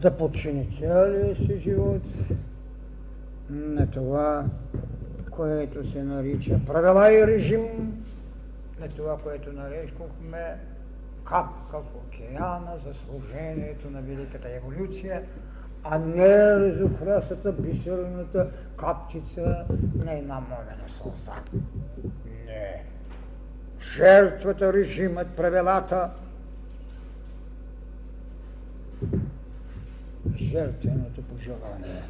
да подчини целия си живот на това, което се нарича правила и режим, на това, което наречохме капка в океана за служението на великата еволюция, а не разукрасата бисерната капчица на една момена сълза. Не. Жертвата, режимът, правилата, жертвеното пожелание.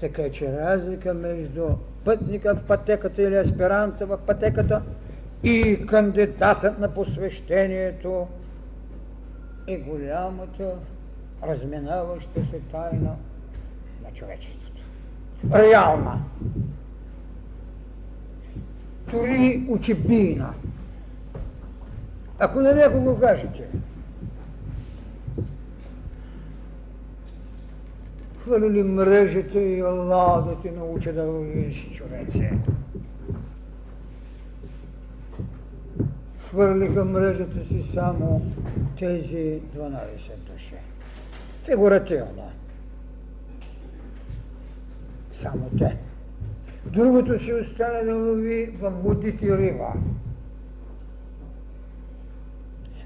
Така че разлика между пътника в пътеката или аспиранта в пътеката и кандидатът на посвещението е голямата разминаваща се тайна на човечеството. Реална. Дори учебийна. Ако на някого кажете, хвърли мрежите и Аллах да ти научи да ловиш човече. Хвърлиха мрежата си само тези 12 души. Фигуративно. Само те. Другото си остане да лови в водите риба.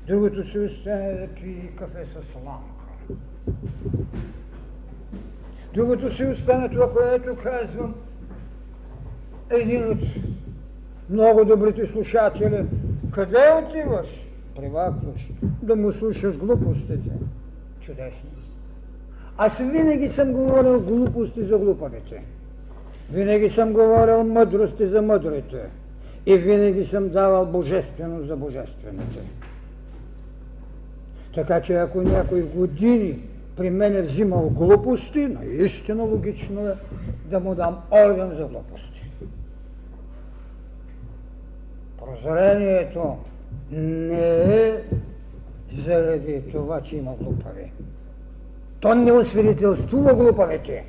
Другото си остане да пие кафе с ламка. Другото си остане това, което казвам, един от много добрите слушатели. Къде отиваш? Привакваш. Да му слушаш глупостите. Чудесно. Аз винаги съм говорил глупости за глупавите. Винаги съм говорил мъдрости за мъдрите. И винаги съм давал божествено за божествените. Така че ако някой години при мен е взимал глупости, наистина логично е да му дам орган за глупости. Прозрението не е заради това, че има глупави. То не освидетелствува глупавите.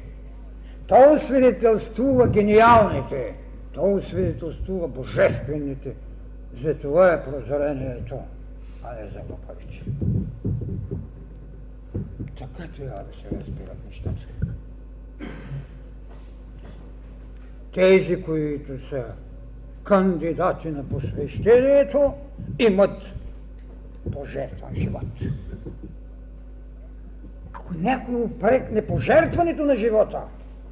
То освидетелствува гениалните. То освидетелствува божествените. За това е прозрението, а не за глупавите. Така трябва да се разбират нещата. Тези, които са кандидати на посвещението, имат пожертван живот. Ако някой упрекне пожертването на живота,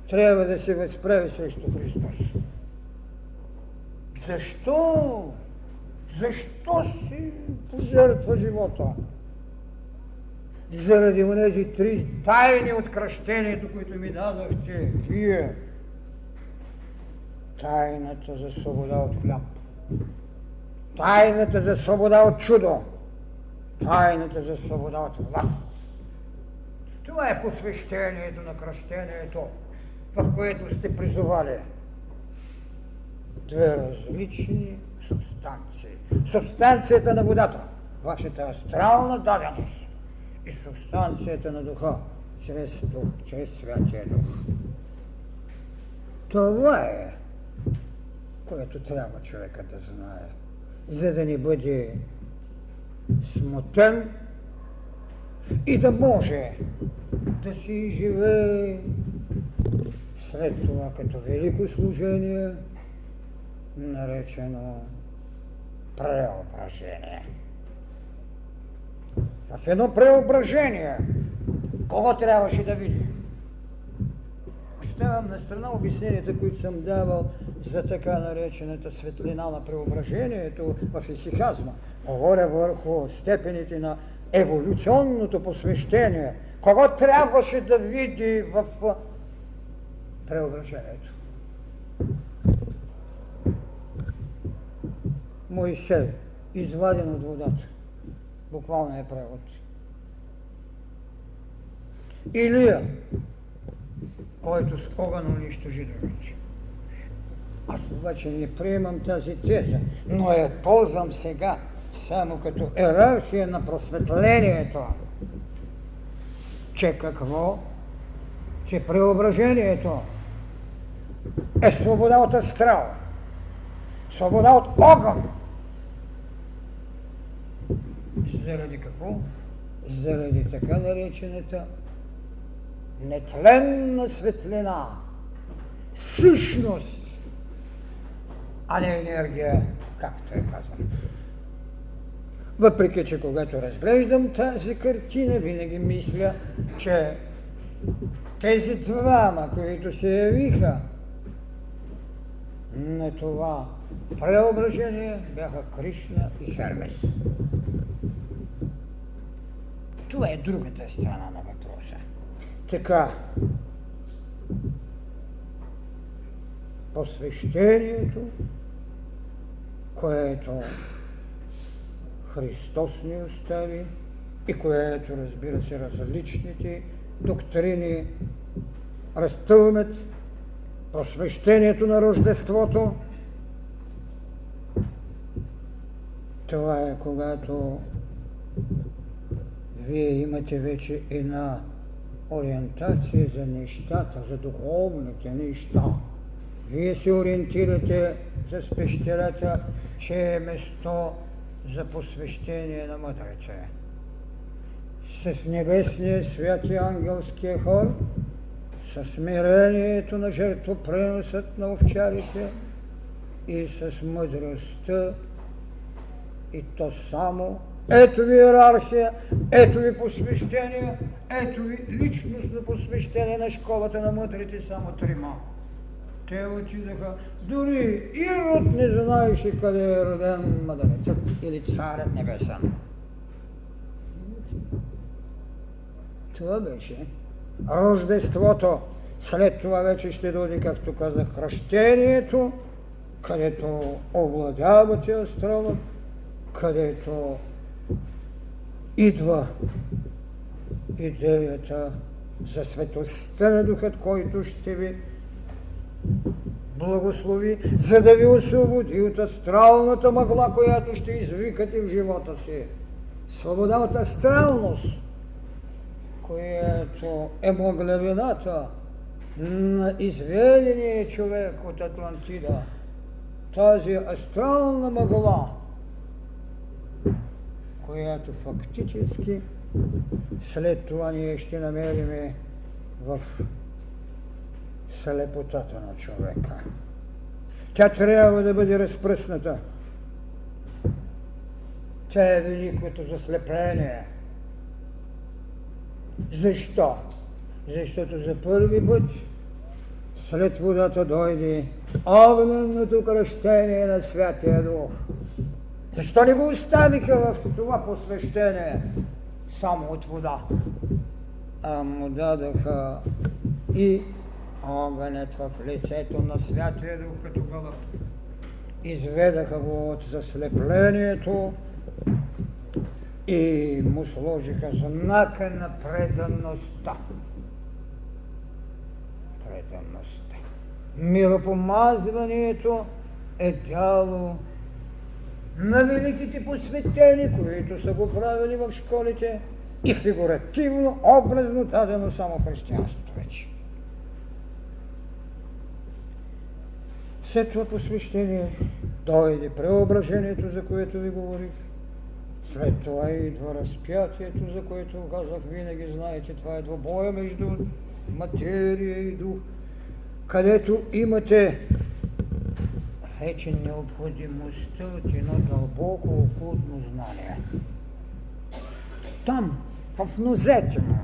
трябва да се възправи срещу Христос. Защо? Защо си пожертва живота? заради онези три тайни от кръщението, които ми дадохте вие. Тайната за свобода от хляб. Тайната за свобода от чудо. Тайната за свобода от власт. Това е посвещението на кръщението, в което сте призовали две различни субстанции. Субстанцията на водата, вашата астрална даденост и субстанцията на духа, чрез дух, чрез святия дух. Това е, което трябва човека да знае, за да не бъде смутен и да може да си живее след това като велико служение, наречено преображение в едно преображение. Кого трябваше да види? Оставям на страна обясненията, които съм давал за така наречената светлина на преображението в исихазма. Говоря върху степените на еволюционното посвещение. Кого трябваше да види в преображението? Моисей, изваден от водата. Буквално е превод. Илия, който с огън унищожи другите. Аз обаче не приемам тази теза, но я ползвам сега само като иерархия на просветлението. Че какво? Че преображението е свобода от астрал, свобода от огън. Заради какво? Заради така наречената нетленна светлина, същност, а не енергия, както е казано. Въпреки, че когато разглеждам тази картина, винаги мисля, че тези двама, които се явиха на това преображение, бяха Кришна и Хермес. Това е другата страна на въпроса. Така, посвещението, което Христос ни остави и което, разбира се, различните доктрини разтълмят посвещението на Рождеството. Това е когато вие имате вече една ориентация за нещата, за духовните неща. Вие се ориентирате с пещерата, че е место за посвещение на мъдреце. С небесния святи ангелския хор, с смирението на жертвопреносът на овчарите и с мъдростта и то само ето ви иерархия, ето ви посвещение, ето ви личностно посвещение на школата на мъдрите, само трима. Те отидаха, дори Ирод не знаеше къде е роден мъдрецът или царят небесен. Това беше Рождеството. След това вече ще дойде, както казах, кръщението, където овладявате астралът, където идва идеята за светостта на Духът, който ще ви благослови, за да ви освободи от астралната мъгла, която ще извикате в живота си. Свобода от астралност, която е мъглевината на изведения човек от Атлантида. Тази астрална мъгла – която фактически след това ние ще намериме в слепотата на човека. Тя трябва да бъде разпръсната. Тя е великото заслепление. Защо? Защото за първи път след водата дойде огненото кръщение на Святия Дух. Защо не го оставиха в това посвещение само от вода? А му дадаха и огънят в лицето на Святия Дух като гълъб. Изведаха го от заслеплението и му сложиха знака на преданността. Преданността. Миропомазването е дяло на великите посветени, които са го правили в школите и фигуративно, образно дадено само християнството вече. След това посвещение дойде преображението, за което ви говорих. След това идва разпятието, за което казах винаги, знаете, това е двобоя между материя и дух, където имате вече необходимостта от едно дълбоко окултно знание. Там, в нозете му,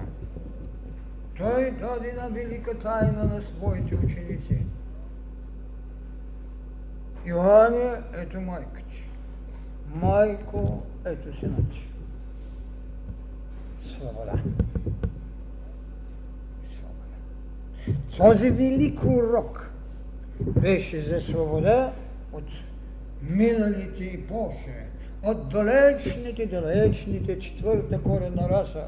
той даде една велика тайна на своите ученици. Йоанне, ето майка ти. Майко, ето сина ти. Свобода. Свобода. Този велик урок беше за свобода от миналите епохи, от далечните, далечните четвърта корена раса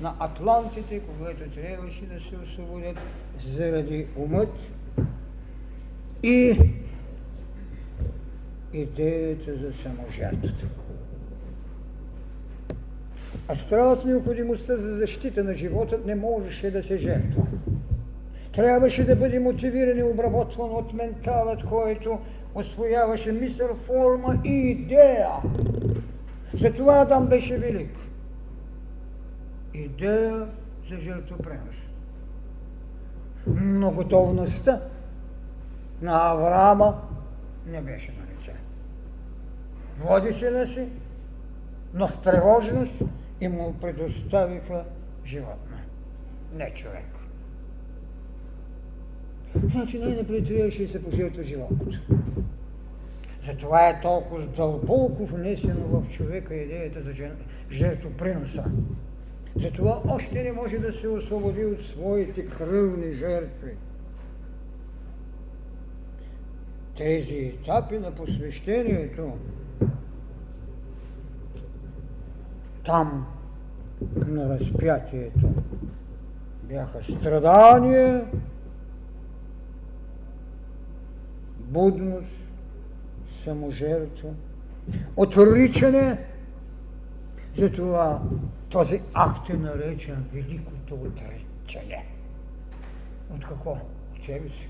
на атлантите, когато трябваше да се освободят заради умът и идеята за саможертвата. А с необходимостта за защита на живота не можеше да се жертва. Трябваше да бъде мотивиран и обработван от менталът, който освояваше мисъл, форма и идея. Затова Адам беше велик. Идея за жертвопренос. Но готовността на Авраама не беше на лице. Води се на си, но с тревожност и му предоставиха животно. Не човек. Значи най-напред трябваше да се пожертва животното. Затова е толкова дълбоко внесено в човека идеята за жертвоприноса. Затова още не може да се освободи от своите кръвни жертви. Тези етапи на посвещението там на разпятието бяха страдания, будност, саможертва, отричане. Затова този акт е наречен великото отричане. От какво? От себе си.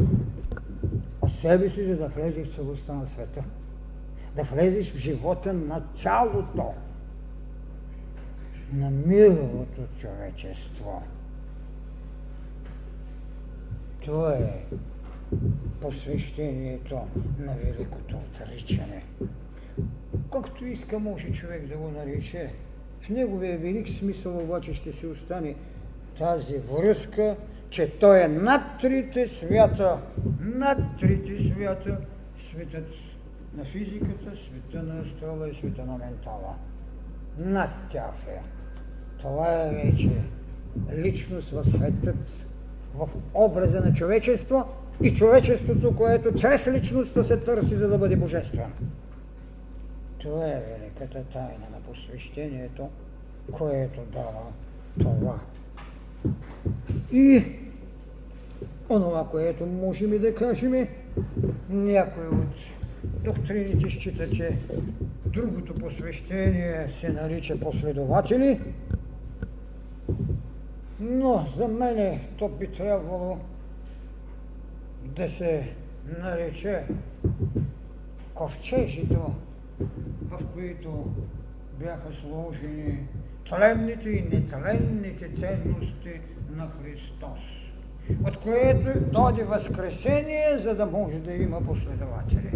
От себе си, за да влезеш в целостта на света. Да влезеш в живота на цялото. На мировото човечество. Това е посвещението на великото отричане. Колкото иска може човек да го нарече, в неговия велик смисъл обаче ще се остане тази връзка, че той е над трите свята, над трите свята, светът на физиката, света на астрала и света на ментала. Над тях е. Това е вече личност в светът, в образа на човечество и човечеството, което чрез личността се търси, за да бъде божествено. Това е великата тайна на посвещението, което дава това. И онова, което можем и да кажем, някой от доктрините счита, че другото посвещение се нарича последователи, но за мене то би трябвало да се нарече ковчежито, в които бяха сложени тленните и нетленните ценности на Христос, от което дойде възкресение, за да може да има последователи.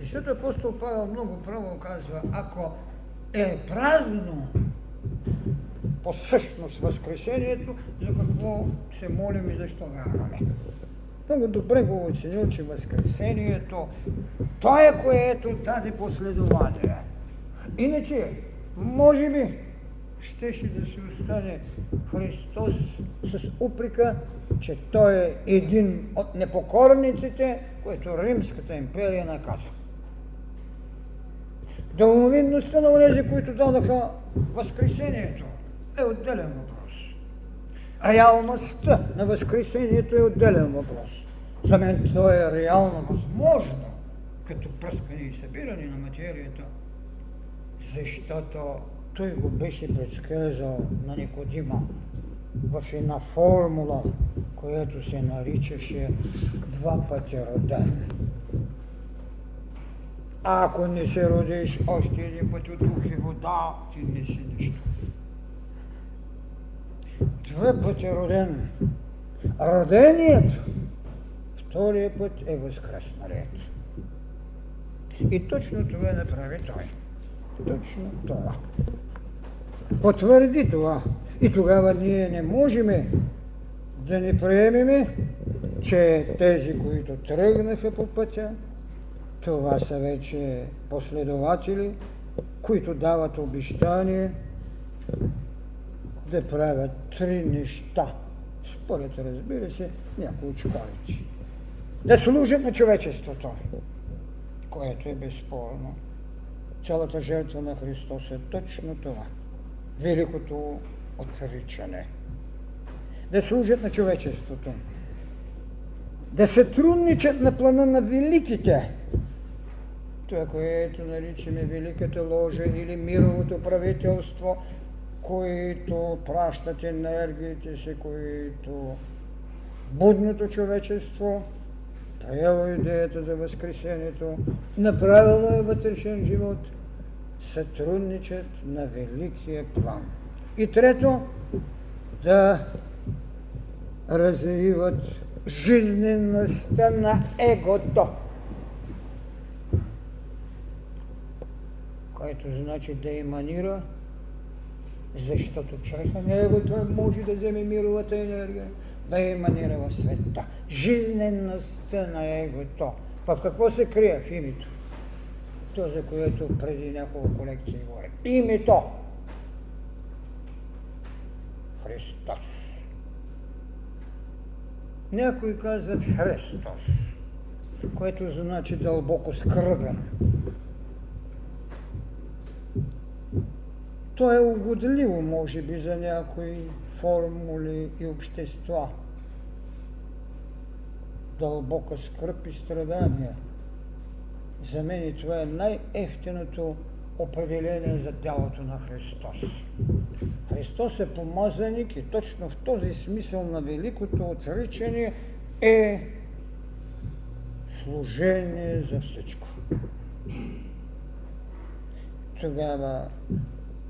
Защото апостол Павел много право казва, ако е празно по същност възкресението, за какво се молим и защо вярваме. Много добре го оценил, че Възкресението, то е което даде последователя. Иначе, може би, щеше да се остане Христос с упрека, че Той е един от непокорниците, което Римската империя наказа. Дълновидността на тези, които дадаха Възкресението, е отделен въпрос. Реалността на Възкресението е отделен въпрос. За мен това е реално възможно, като пръскане и събиране на материята, защото той го беше предсказал на Никодима в една формула, която се наричаше два пъти роден. Ако не се родиш още един път от дух и вода, ти не си нищо. Два пъти роден. Роденият Втория път е възкръсналият. И точно това направи той. Точно това. Потвърди това. И тогава ние не можем да не приемеме, че тези, които тръгнаха по пътя, това са вече последователи, които дават обещание да правят три неща. Според, разбира се, някои школите. Да служат на човечеството, което е безспорно. Цялата жертва на Христос е точно това. Великото отричане. Да служат на човечеството. Да сътрудничат на плана на великите. Това, което наричаме Великата ложа или мировото правителство, които пращат енергиите си, които будното човечество приело идеята за Възкресението, направило е вътрешен живот, сътрудничат на великия план. И трето, да развиват жизнеността на егото. Което значи да еманира, защото чрез него може да вземе мировата енергия, да еманира в света. Жизнеността на егото. В какво се крие в името? То, за което преди няколко лекции говорим. Името. Христос. Някои казват Христос, което значи дълбоко скръбен. То е угодливо, може би, за някои формули и общества. Дълбока скръп и страдания. За мен това е най-ефтиното определение за тялото на Христос. Христос е помазаник и точно в този смисъл на великото отричане е служение за всичко. Тогава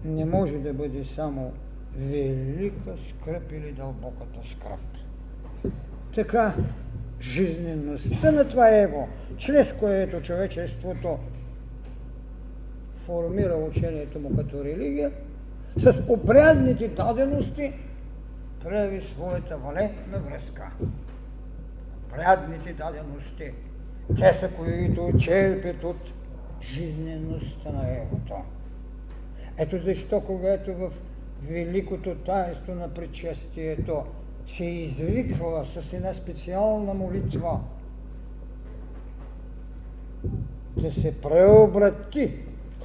не може да бъде само велика скръп или дълбоката скръп. Така, жизнеността на това его, чрез което човечеството формира учението му като религия, с обрядните дадености прави своята валентна връзка. Обрядните дадености, те са които черпят от жизнеността на егото. Ето защо, когато в великото таинство на причастието се извиква с една специална молитва да се преобрати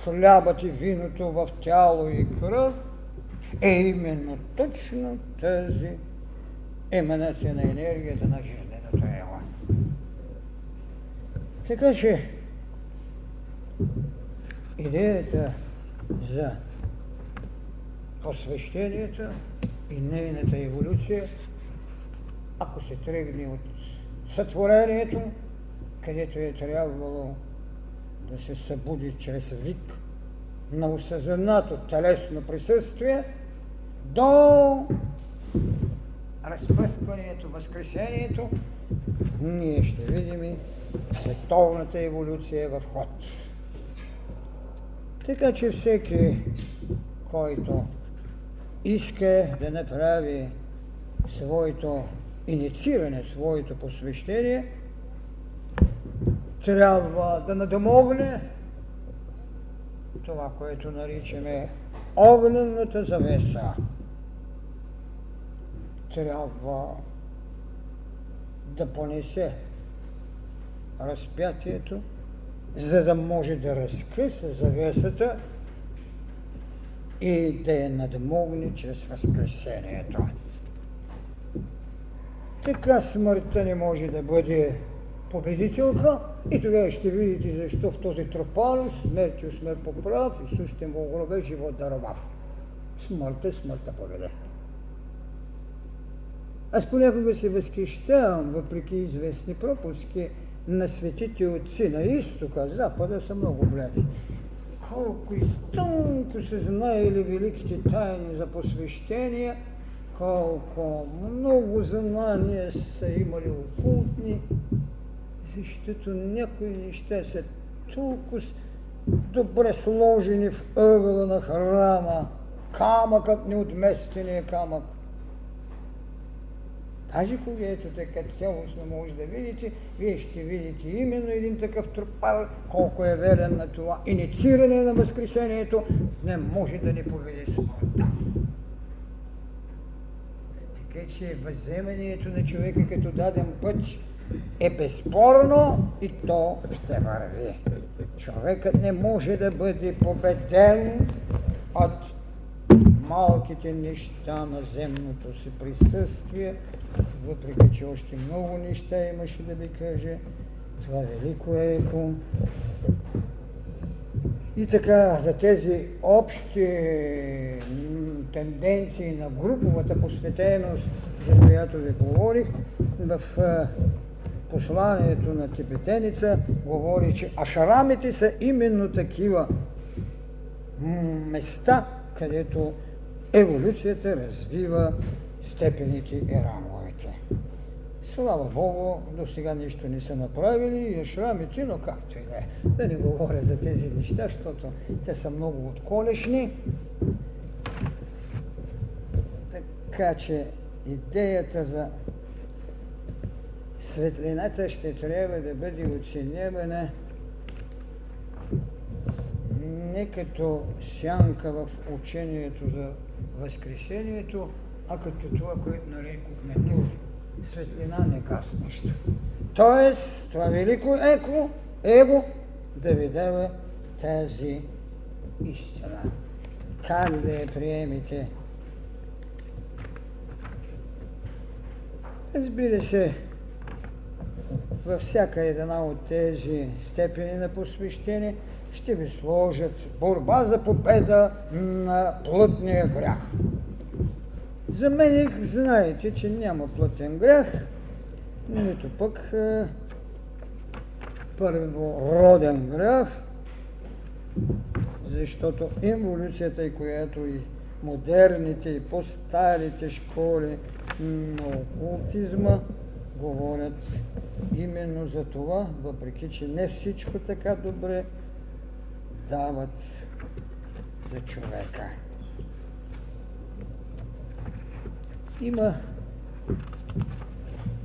хлябът и виното в тяло и кръв, е именно точно тази еманация на енергията на жизненото ела. Така че идеята за посвещението и нейната еволюция, ако се тръгне от сътворението, където е трябвало да се събуди чрез вик на осъзнато телесно присъствие до разпръскването, възкресението, ние ще видим световната еволюция в ход. Така че всеки, който иска да направи своето иницииране, своето посвещение, трябва да надомогне това, което наричаме огнената завеса. Трябва да понесе разпятието, за да може да разкъса завесата и да я надмогне чрез възкресението. Така смъртта не може да бъде победителка и тогава ще видите защо в този тропар смърт и смърт поправ и същите му гробе живот даровав. Смъртта, смъртта победа. Аз понякога се възхищавам, въпреки известни пропуски, на светите отци на изтока, запада са много бледи. Колко изтънко са знаели великите тайни за посвещение, колко много знания са имали окултни, защото някои неща са толкова добре сложени в ъгъла на храма, камъкът неотместения камък. Даже когато така цялостно може да видите, вие ще видите именно един такъв трупар, колко е верен на това. Иницииране на Възкресението не може да не поведе смъртта. Така че възземението на човека като даден път е безспорно и то ще върви. Човекът не може да бъде победен от малките неща на земното си присъствие, въпреки че още много неща имаше да ви каже, това велико еко. И така, за тези общи тенденции на груповата посветеност, за която ви говорих, в посланието на тибетеница говори, че ашарамите са именно такива места, където еволюцията развива степените и ранговете. Слава Богу, до сега нищо не са направили и ашрамите, но както и да е. Да не говоря за тези неща, защото те са много отколешни. Така че идеята за светлината ще трябва да бъде оценявана не като сянка в учението за Възкресението, а като това, което нарекохме нур. Светлина не гаснеща. Тоест, това велико еко, его, да ви дава тази истина. Как да я приемете? Разбира се, във всяка една от тези степени на посвещение ще ви сложат борба за победа на плътния грях. За мен знаете, че няма плътен грях, нито пък е, първороден грях, защото еволюцията, която и модерните и по-старите школи на окултизма говорят именно за това, въпреки че не всичко така добре дават за човека. Има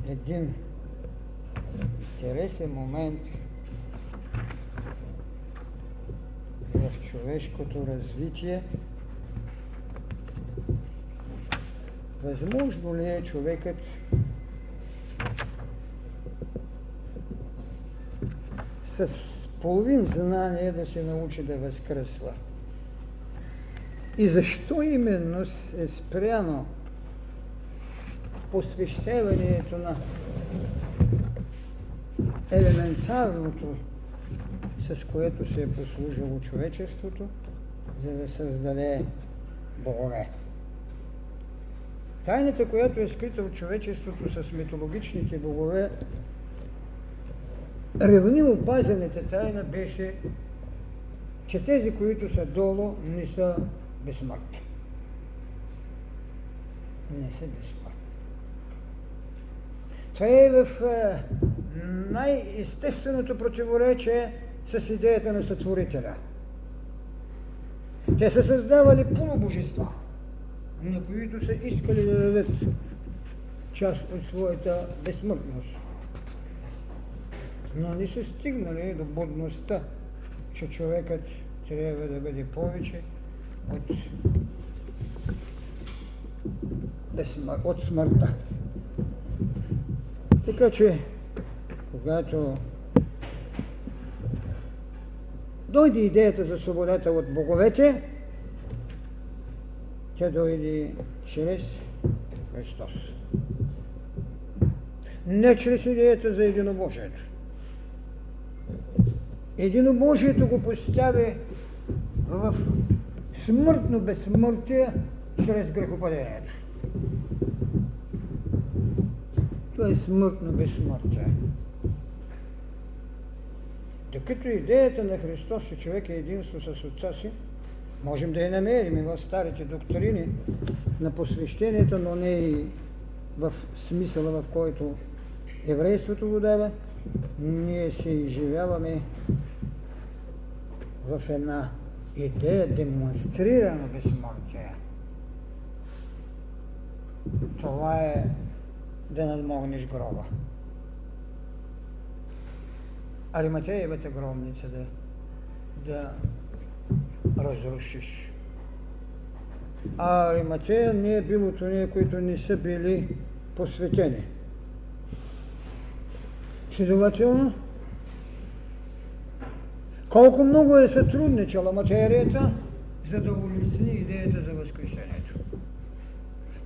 един интересен момент в човешкото развитие. Възможно ли е човекът с половин знание да се научи да възкръсва. И защо именно е спряно посвещаването на елементарното, с което се е послужило човечеството, за да създаде богове. Тайната, която е скрита от човечеството с митологичните богове, ревниво пазената тайна беше, че тези, които са долу, не са безсмъртни. Не са безсмъртни. Това е в е, най-естественото противоречие с идеята на сътворителя. Те са създавали полубожества, на които са искали да дадат част от своята безсмъртност но не са стигнали до будността, че човекът трябва да бъде повече от, от смъртта. Така че, когато дойде идеята за свободата от боговете, тя дойде чрез Христос. Не чрез идеята за единобожието. Единобожието го постави в смъртно безсмъртие чрез грехопадението. Това е смъртно безсмъртие. Докато идеята на Христос, че човек е единство с Отца си, можем да я намерим и в старите доктрини на посвещението, но не и в смисъла, в който еврейството го дава, ние се изживяваме в една идея демонстрирана безсмъртие. Това е да надмогнеш гроба. Ариматеевата гробница да, да разрушиш. А Ариматея не е бил от уния, които не са били посветени. Следователно, колко много е сътрудничала материята, за да улесни идеята за възкресението.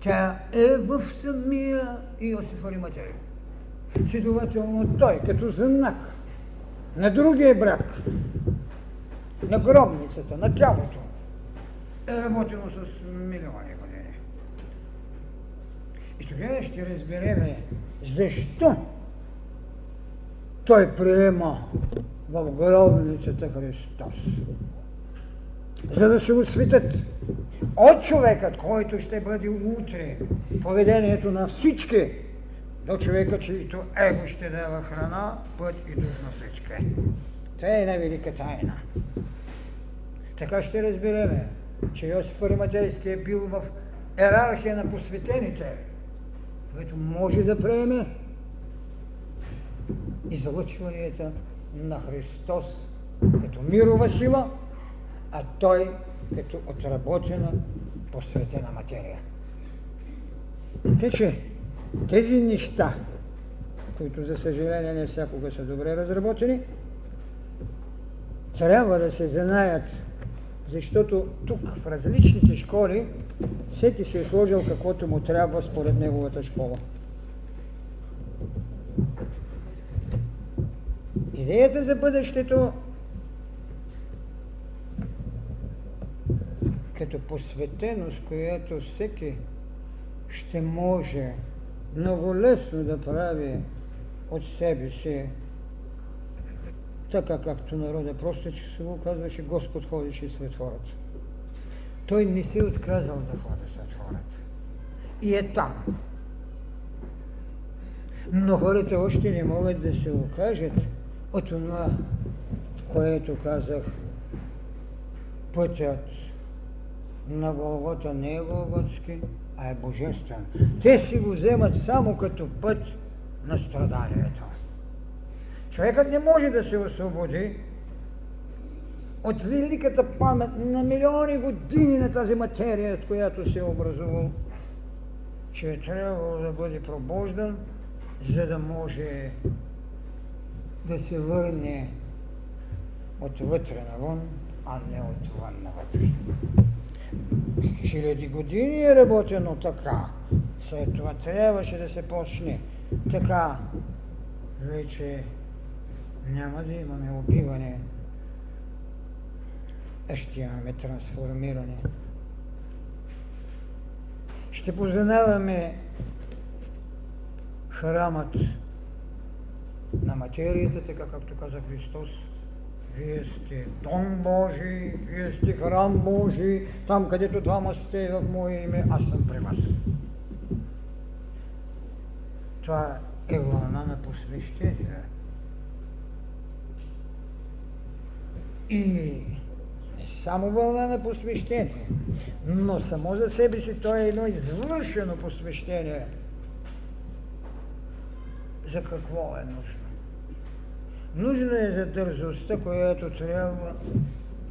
Тя е в самия Иосиф Ариматей. Следователно той, като знак на другия брак, на гробницата, на тялото, е работено с милиони години. И тогава ще разбереме защо той приема в гробницата Христос. За да се осветят от човекът, който ще бъде утре поведението на всички, до човека, чието его ще дава храна, път и дух на всички. Това е най-велика тайна. Така ще разбереме, че Йосиф Ариматейски е бил в ерархия на посветените, който може да приеме излъчванията на Христос като мирова сила, а Той като отработена, посветена материя. Така че тези неща, които за съжаление не всякога са добре разработени, трябва да се знаят, защото тук в различните школи всеки си е сложил каквото му трябва според неговата школа. Идеята за бъдещето като посветеност, която всеки ще може много лесно да прави от себе си, така както народа просто, че се го казва, че Господ ходеше след хората. Той не се е отказал да ходи след хората. И е там. Но хората още не могат да се окажат от това, което казах, пътят на Голгота не е голготски, а е божествен. Те си го вземат само като път на страданието. Човекът не може да се освободи от великата памет на милиони години на тази материя, от която се е образувал, че е трябвало да бъде пробуждан, за да може да се върне отвътре навън, а не отвън навътре хиляди години е работено така. След това трябваше да се почне така. Вече няма да имаме убиване, ще имаме трансформиране. Ще познаваме храмът на материята, така както каза Христос, вие сте Дом Божий, вие сте храм Божий, там където двама сте в Мое име, аз съм при вас. Това е вълна на посвещение. И не само вълна на посвещение, но само за себе си то е едно извършено посвещение. За какво е нужно? Нужна е за дързостта, която трябва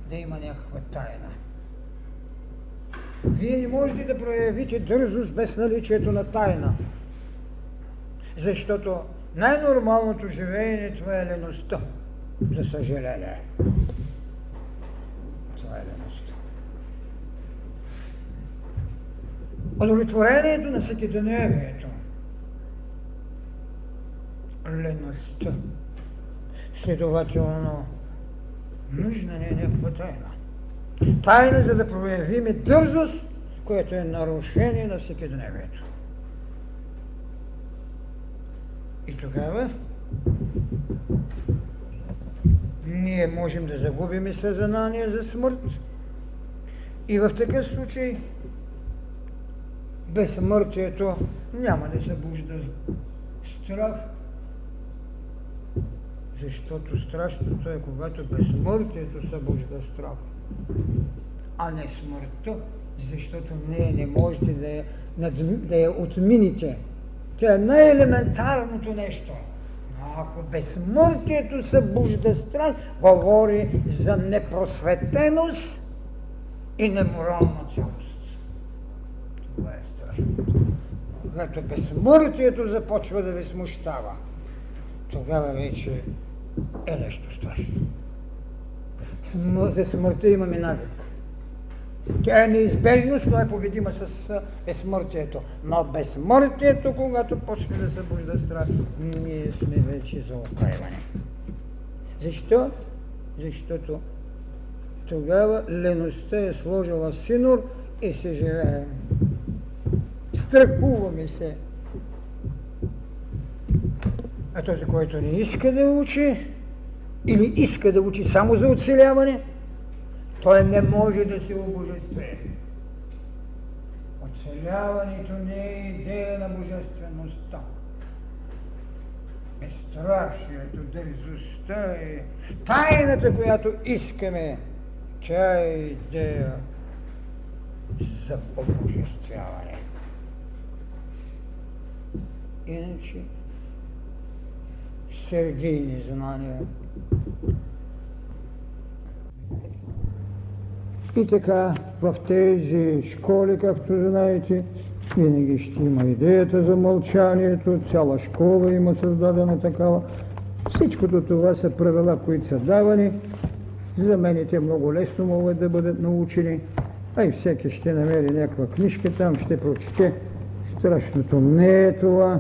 да има някаква тайна. Вие не можете да проявите дързост без наличието на тайна. Защото най-нормалното живеене това е леността, за съжаление. Това е леността. Удовлетворението на всекидневието. Леността. Следователно, нужна не е някаква тайна. Тайна, за да проявиме дързост, което е нарушение на всекидневието. И тогава ние можем да загубим съзнание за смърт. И в такъв случай безсмъртието няма да събужда страх, защото страшното е, когато безсмъртието събужда страх, а не смъртта, защото не, не можете да я, да я отмините, Това е най-елементарното нещо. Но ако безсмъртието събужда страх, говори за непросветеност и неморална цялост. Това е страшното. Когато безсмъртието започва да ви смущава, тогава вече е нещо страшно. За смъртта имаме навик. Тя е неизбежност, но е победима с безсмъртието. Но безсмъртието, когато почне да събужда страх, ние сме вече за окаиване. Защо? Защото тогава леността е сложила синор и се живее. Страхуваме се. А този, който не иска да учи, или иска да учи само за оцеляване, той не може да се обожестве. Оцеляването не е идея на божествеността. Безстрашието, дързостта е тайната, която искаме. Тя е идея за обожествяване. Иначе сергийни знания И така, в тези школи, както знаете, винаги ще има идеята за мълчанието, цяла школа има създадена такава. Всичкото това са правила, които са давани. За мен те много лесно могат да бъдат научени, а и всеки ще намери някаква книжка там, ще прочете. Страшното не е това.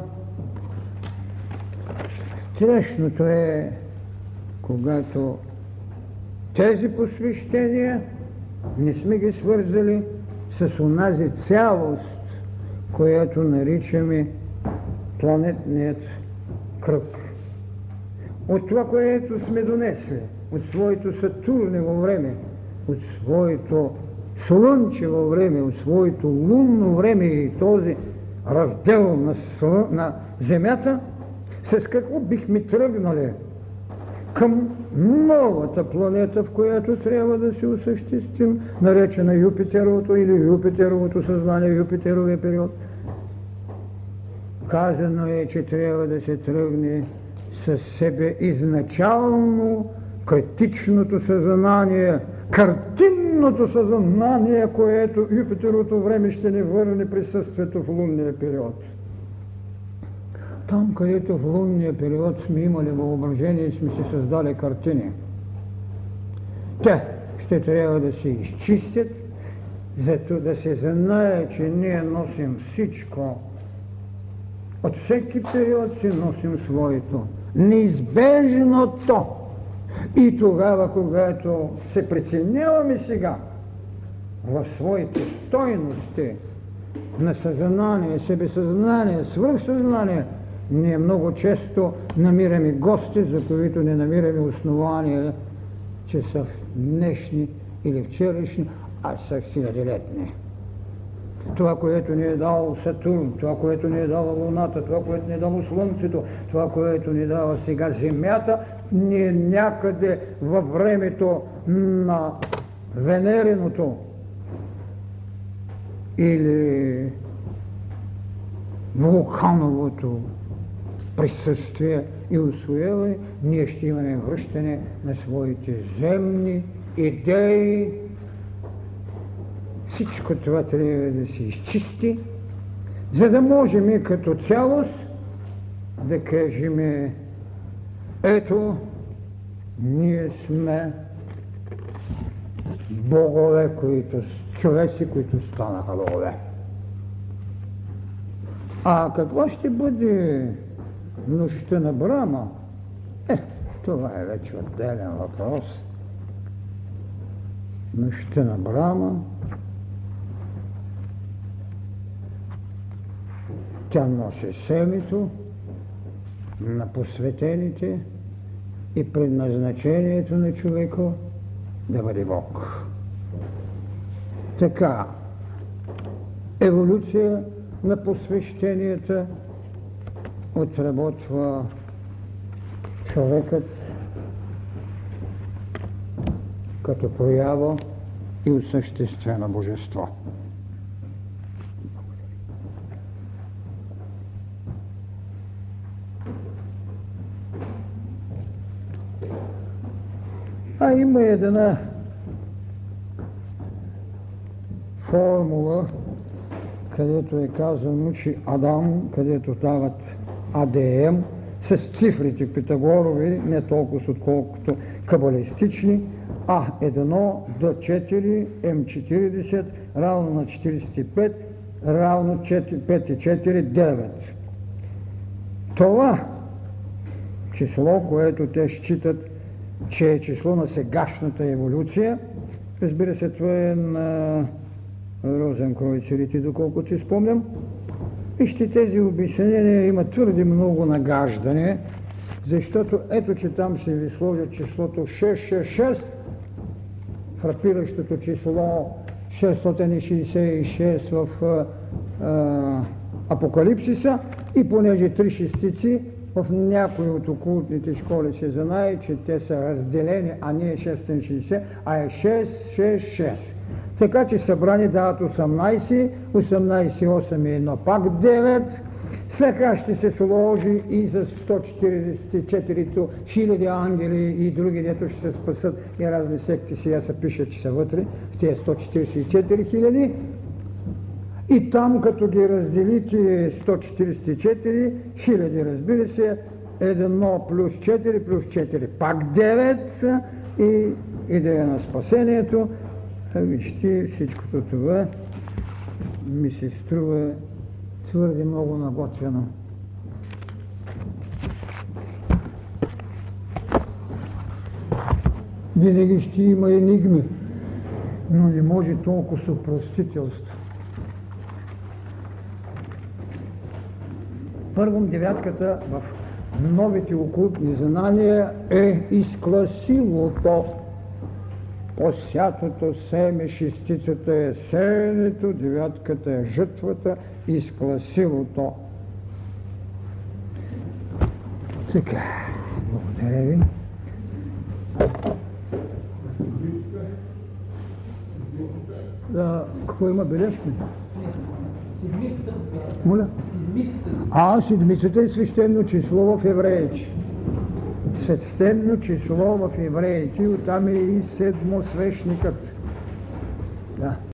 Страшното е, когато тези посвещения не сме ги свързали с онази цялост, която наричаме планетният кръг. От това, което сме донесли, от своето Сатурнево време, от своето Слънчево време, от своето лунно време и този раздел на, на Земята, с какво бихме тръгнали към новата планета, в която трябва да се осъществим, наречена Юпитеровото или Юпитеровото съзнание, Юпитеровия период. Казано е, че трябва да се тръгне със себе изначално критичното съзнание, картинното съзнание, което Юпитеровото време ще ни върне присъствието в лунния период. Там, където в лунния период сме имали въображение и сме си създали картини. Те ще трябва да се изчистят, зато да се знае, че ние носим всичко. От всеки период си носим своето. Неизбежното. И тогава, когато се преценяваме сега в своите стойности на съзнание, себесъзнание, свръхсъзнание, ние много често намираме гости, за които не намираме основания, че са днешни или вчерашни, а са хилядилетни. Това, което ни е дал Сатурн, това, което ни е дала Луната, това, което ни е дало Слънцето, това, което ни дава сега Земята, ни е някъде във времето на Венериното или Вулкановото присъствие и усвояване, ние ще имаме връщане на своите земни идеи. Всичко това трябва да се изчисти, за да можем като цялост да кажем ето, ние сме богове, които, човеци, които станаха богове. А какво ще бъде нощта на Брама, е, това е вече отделен въпрос. Нощта на Брама, тя носи семето на посветените и предназначението на човека да бъде Бог. Така, еволюция на посвещенията – отработва човекът като проява и от на божество. А има една формула, където е казано, че Адам, където дават АДМ, с цифрите Питагорови, не толкова отколкото кабалистични, А1 до 4, М40 равно на 45, равно 4, 5 и 4, 9. Това число, което те считат, че е число на сегашната еволюция, разбира се, това е на Розенкройцерите, доколкото си спомням, Вижте, тези обяснения има твърде много нагаждане, защото ето, че там ще ви сложат числото 666, фрапиращото число 666 в а, Апокалипсиса и понеже три шестици в някои от окултните школи се знае, че те са разделени, а не е 660, а е 666. Така че събрани дават 18, 18, 8 и 1, пак 9. След това ще се сложи и за 144 хиляди ангели и други, дето ще се спасат и разни секти сега се пише, че са вътре в тези 144 хиляди. И там, като ги разделите 144 хиляди, разбира се, 1 плюс 4 плюс 4, пак 9 и идея на спасението. Вижте, всичкото това ми се струва твърде много наготвено. Винаги ще има енигми, но не може толкова съпростителство. Първо, девятката в новите окултни знания е изкласилото посятото семе, шестицата е сеенето, девятката е жътвата, изкласилото. Така, благодаря ви. Да, какво има бележки? Моля? А, седмицата е свещено число в евреите свещено число в евреите, оттам е и седмосвещникът. Да.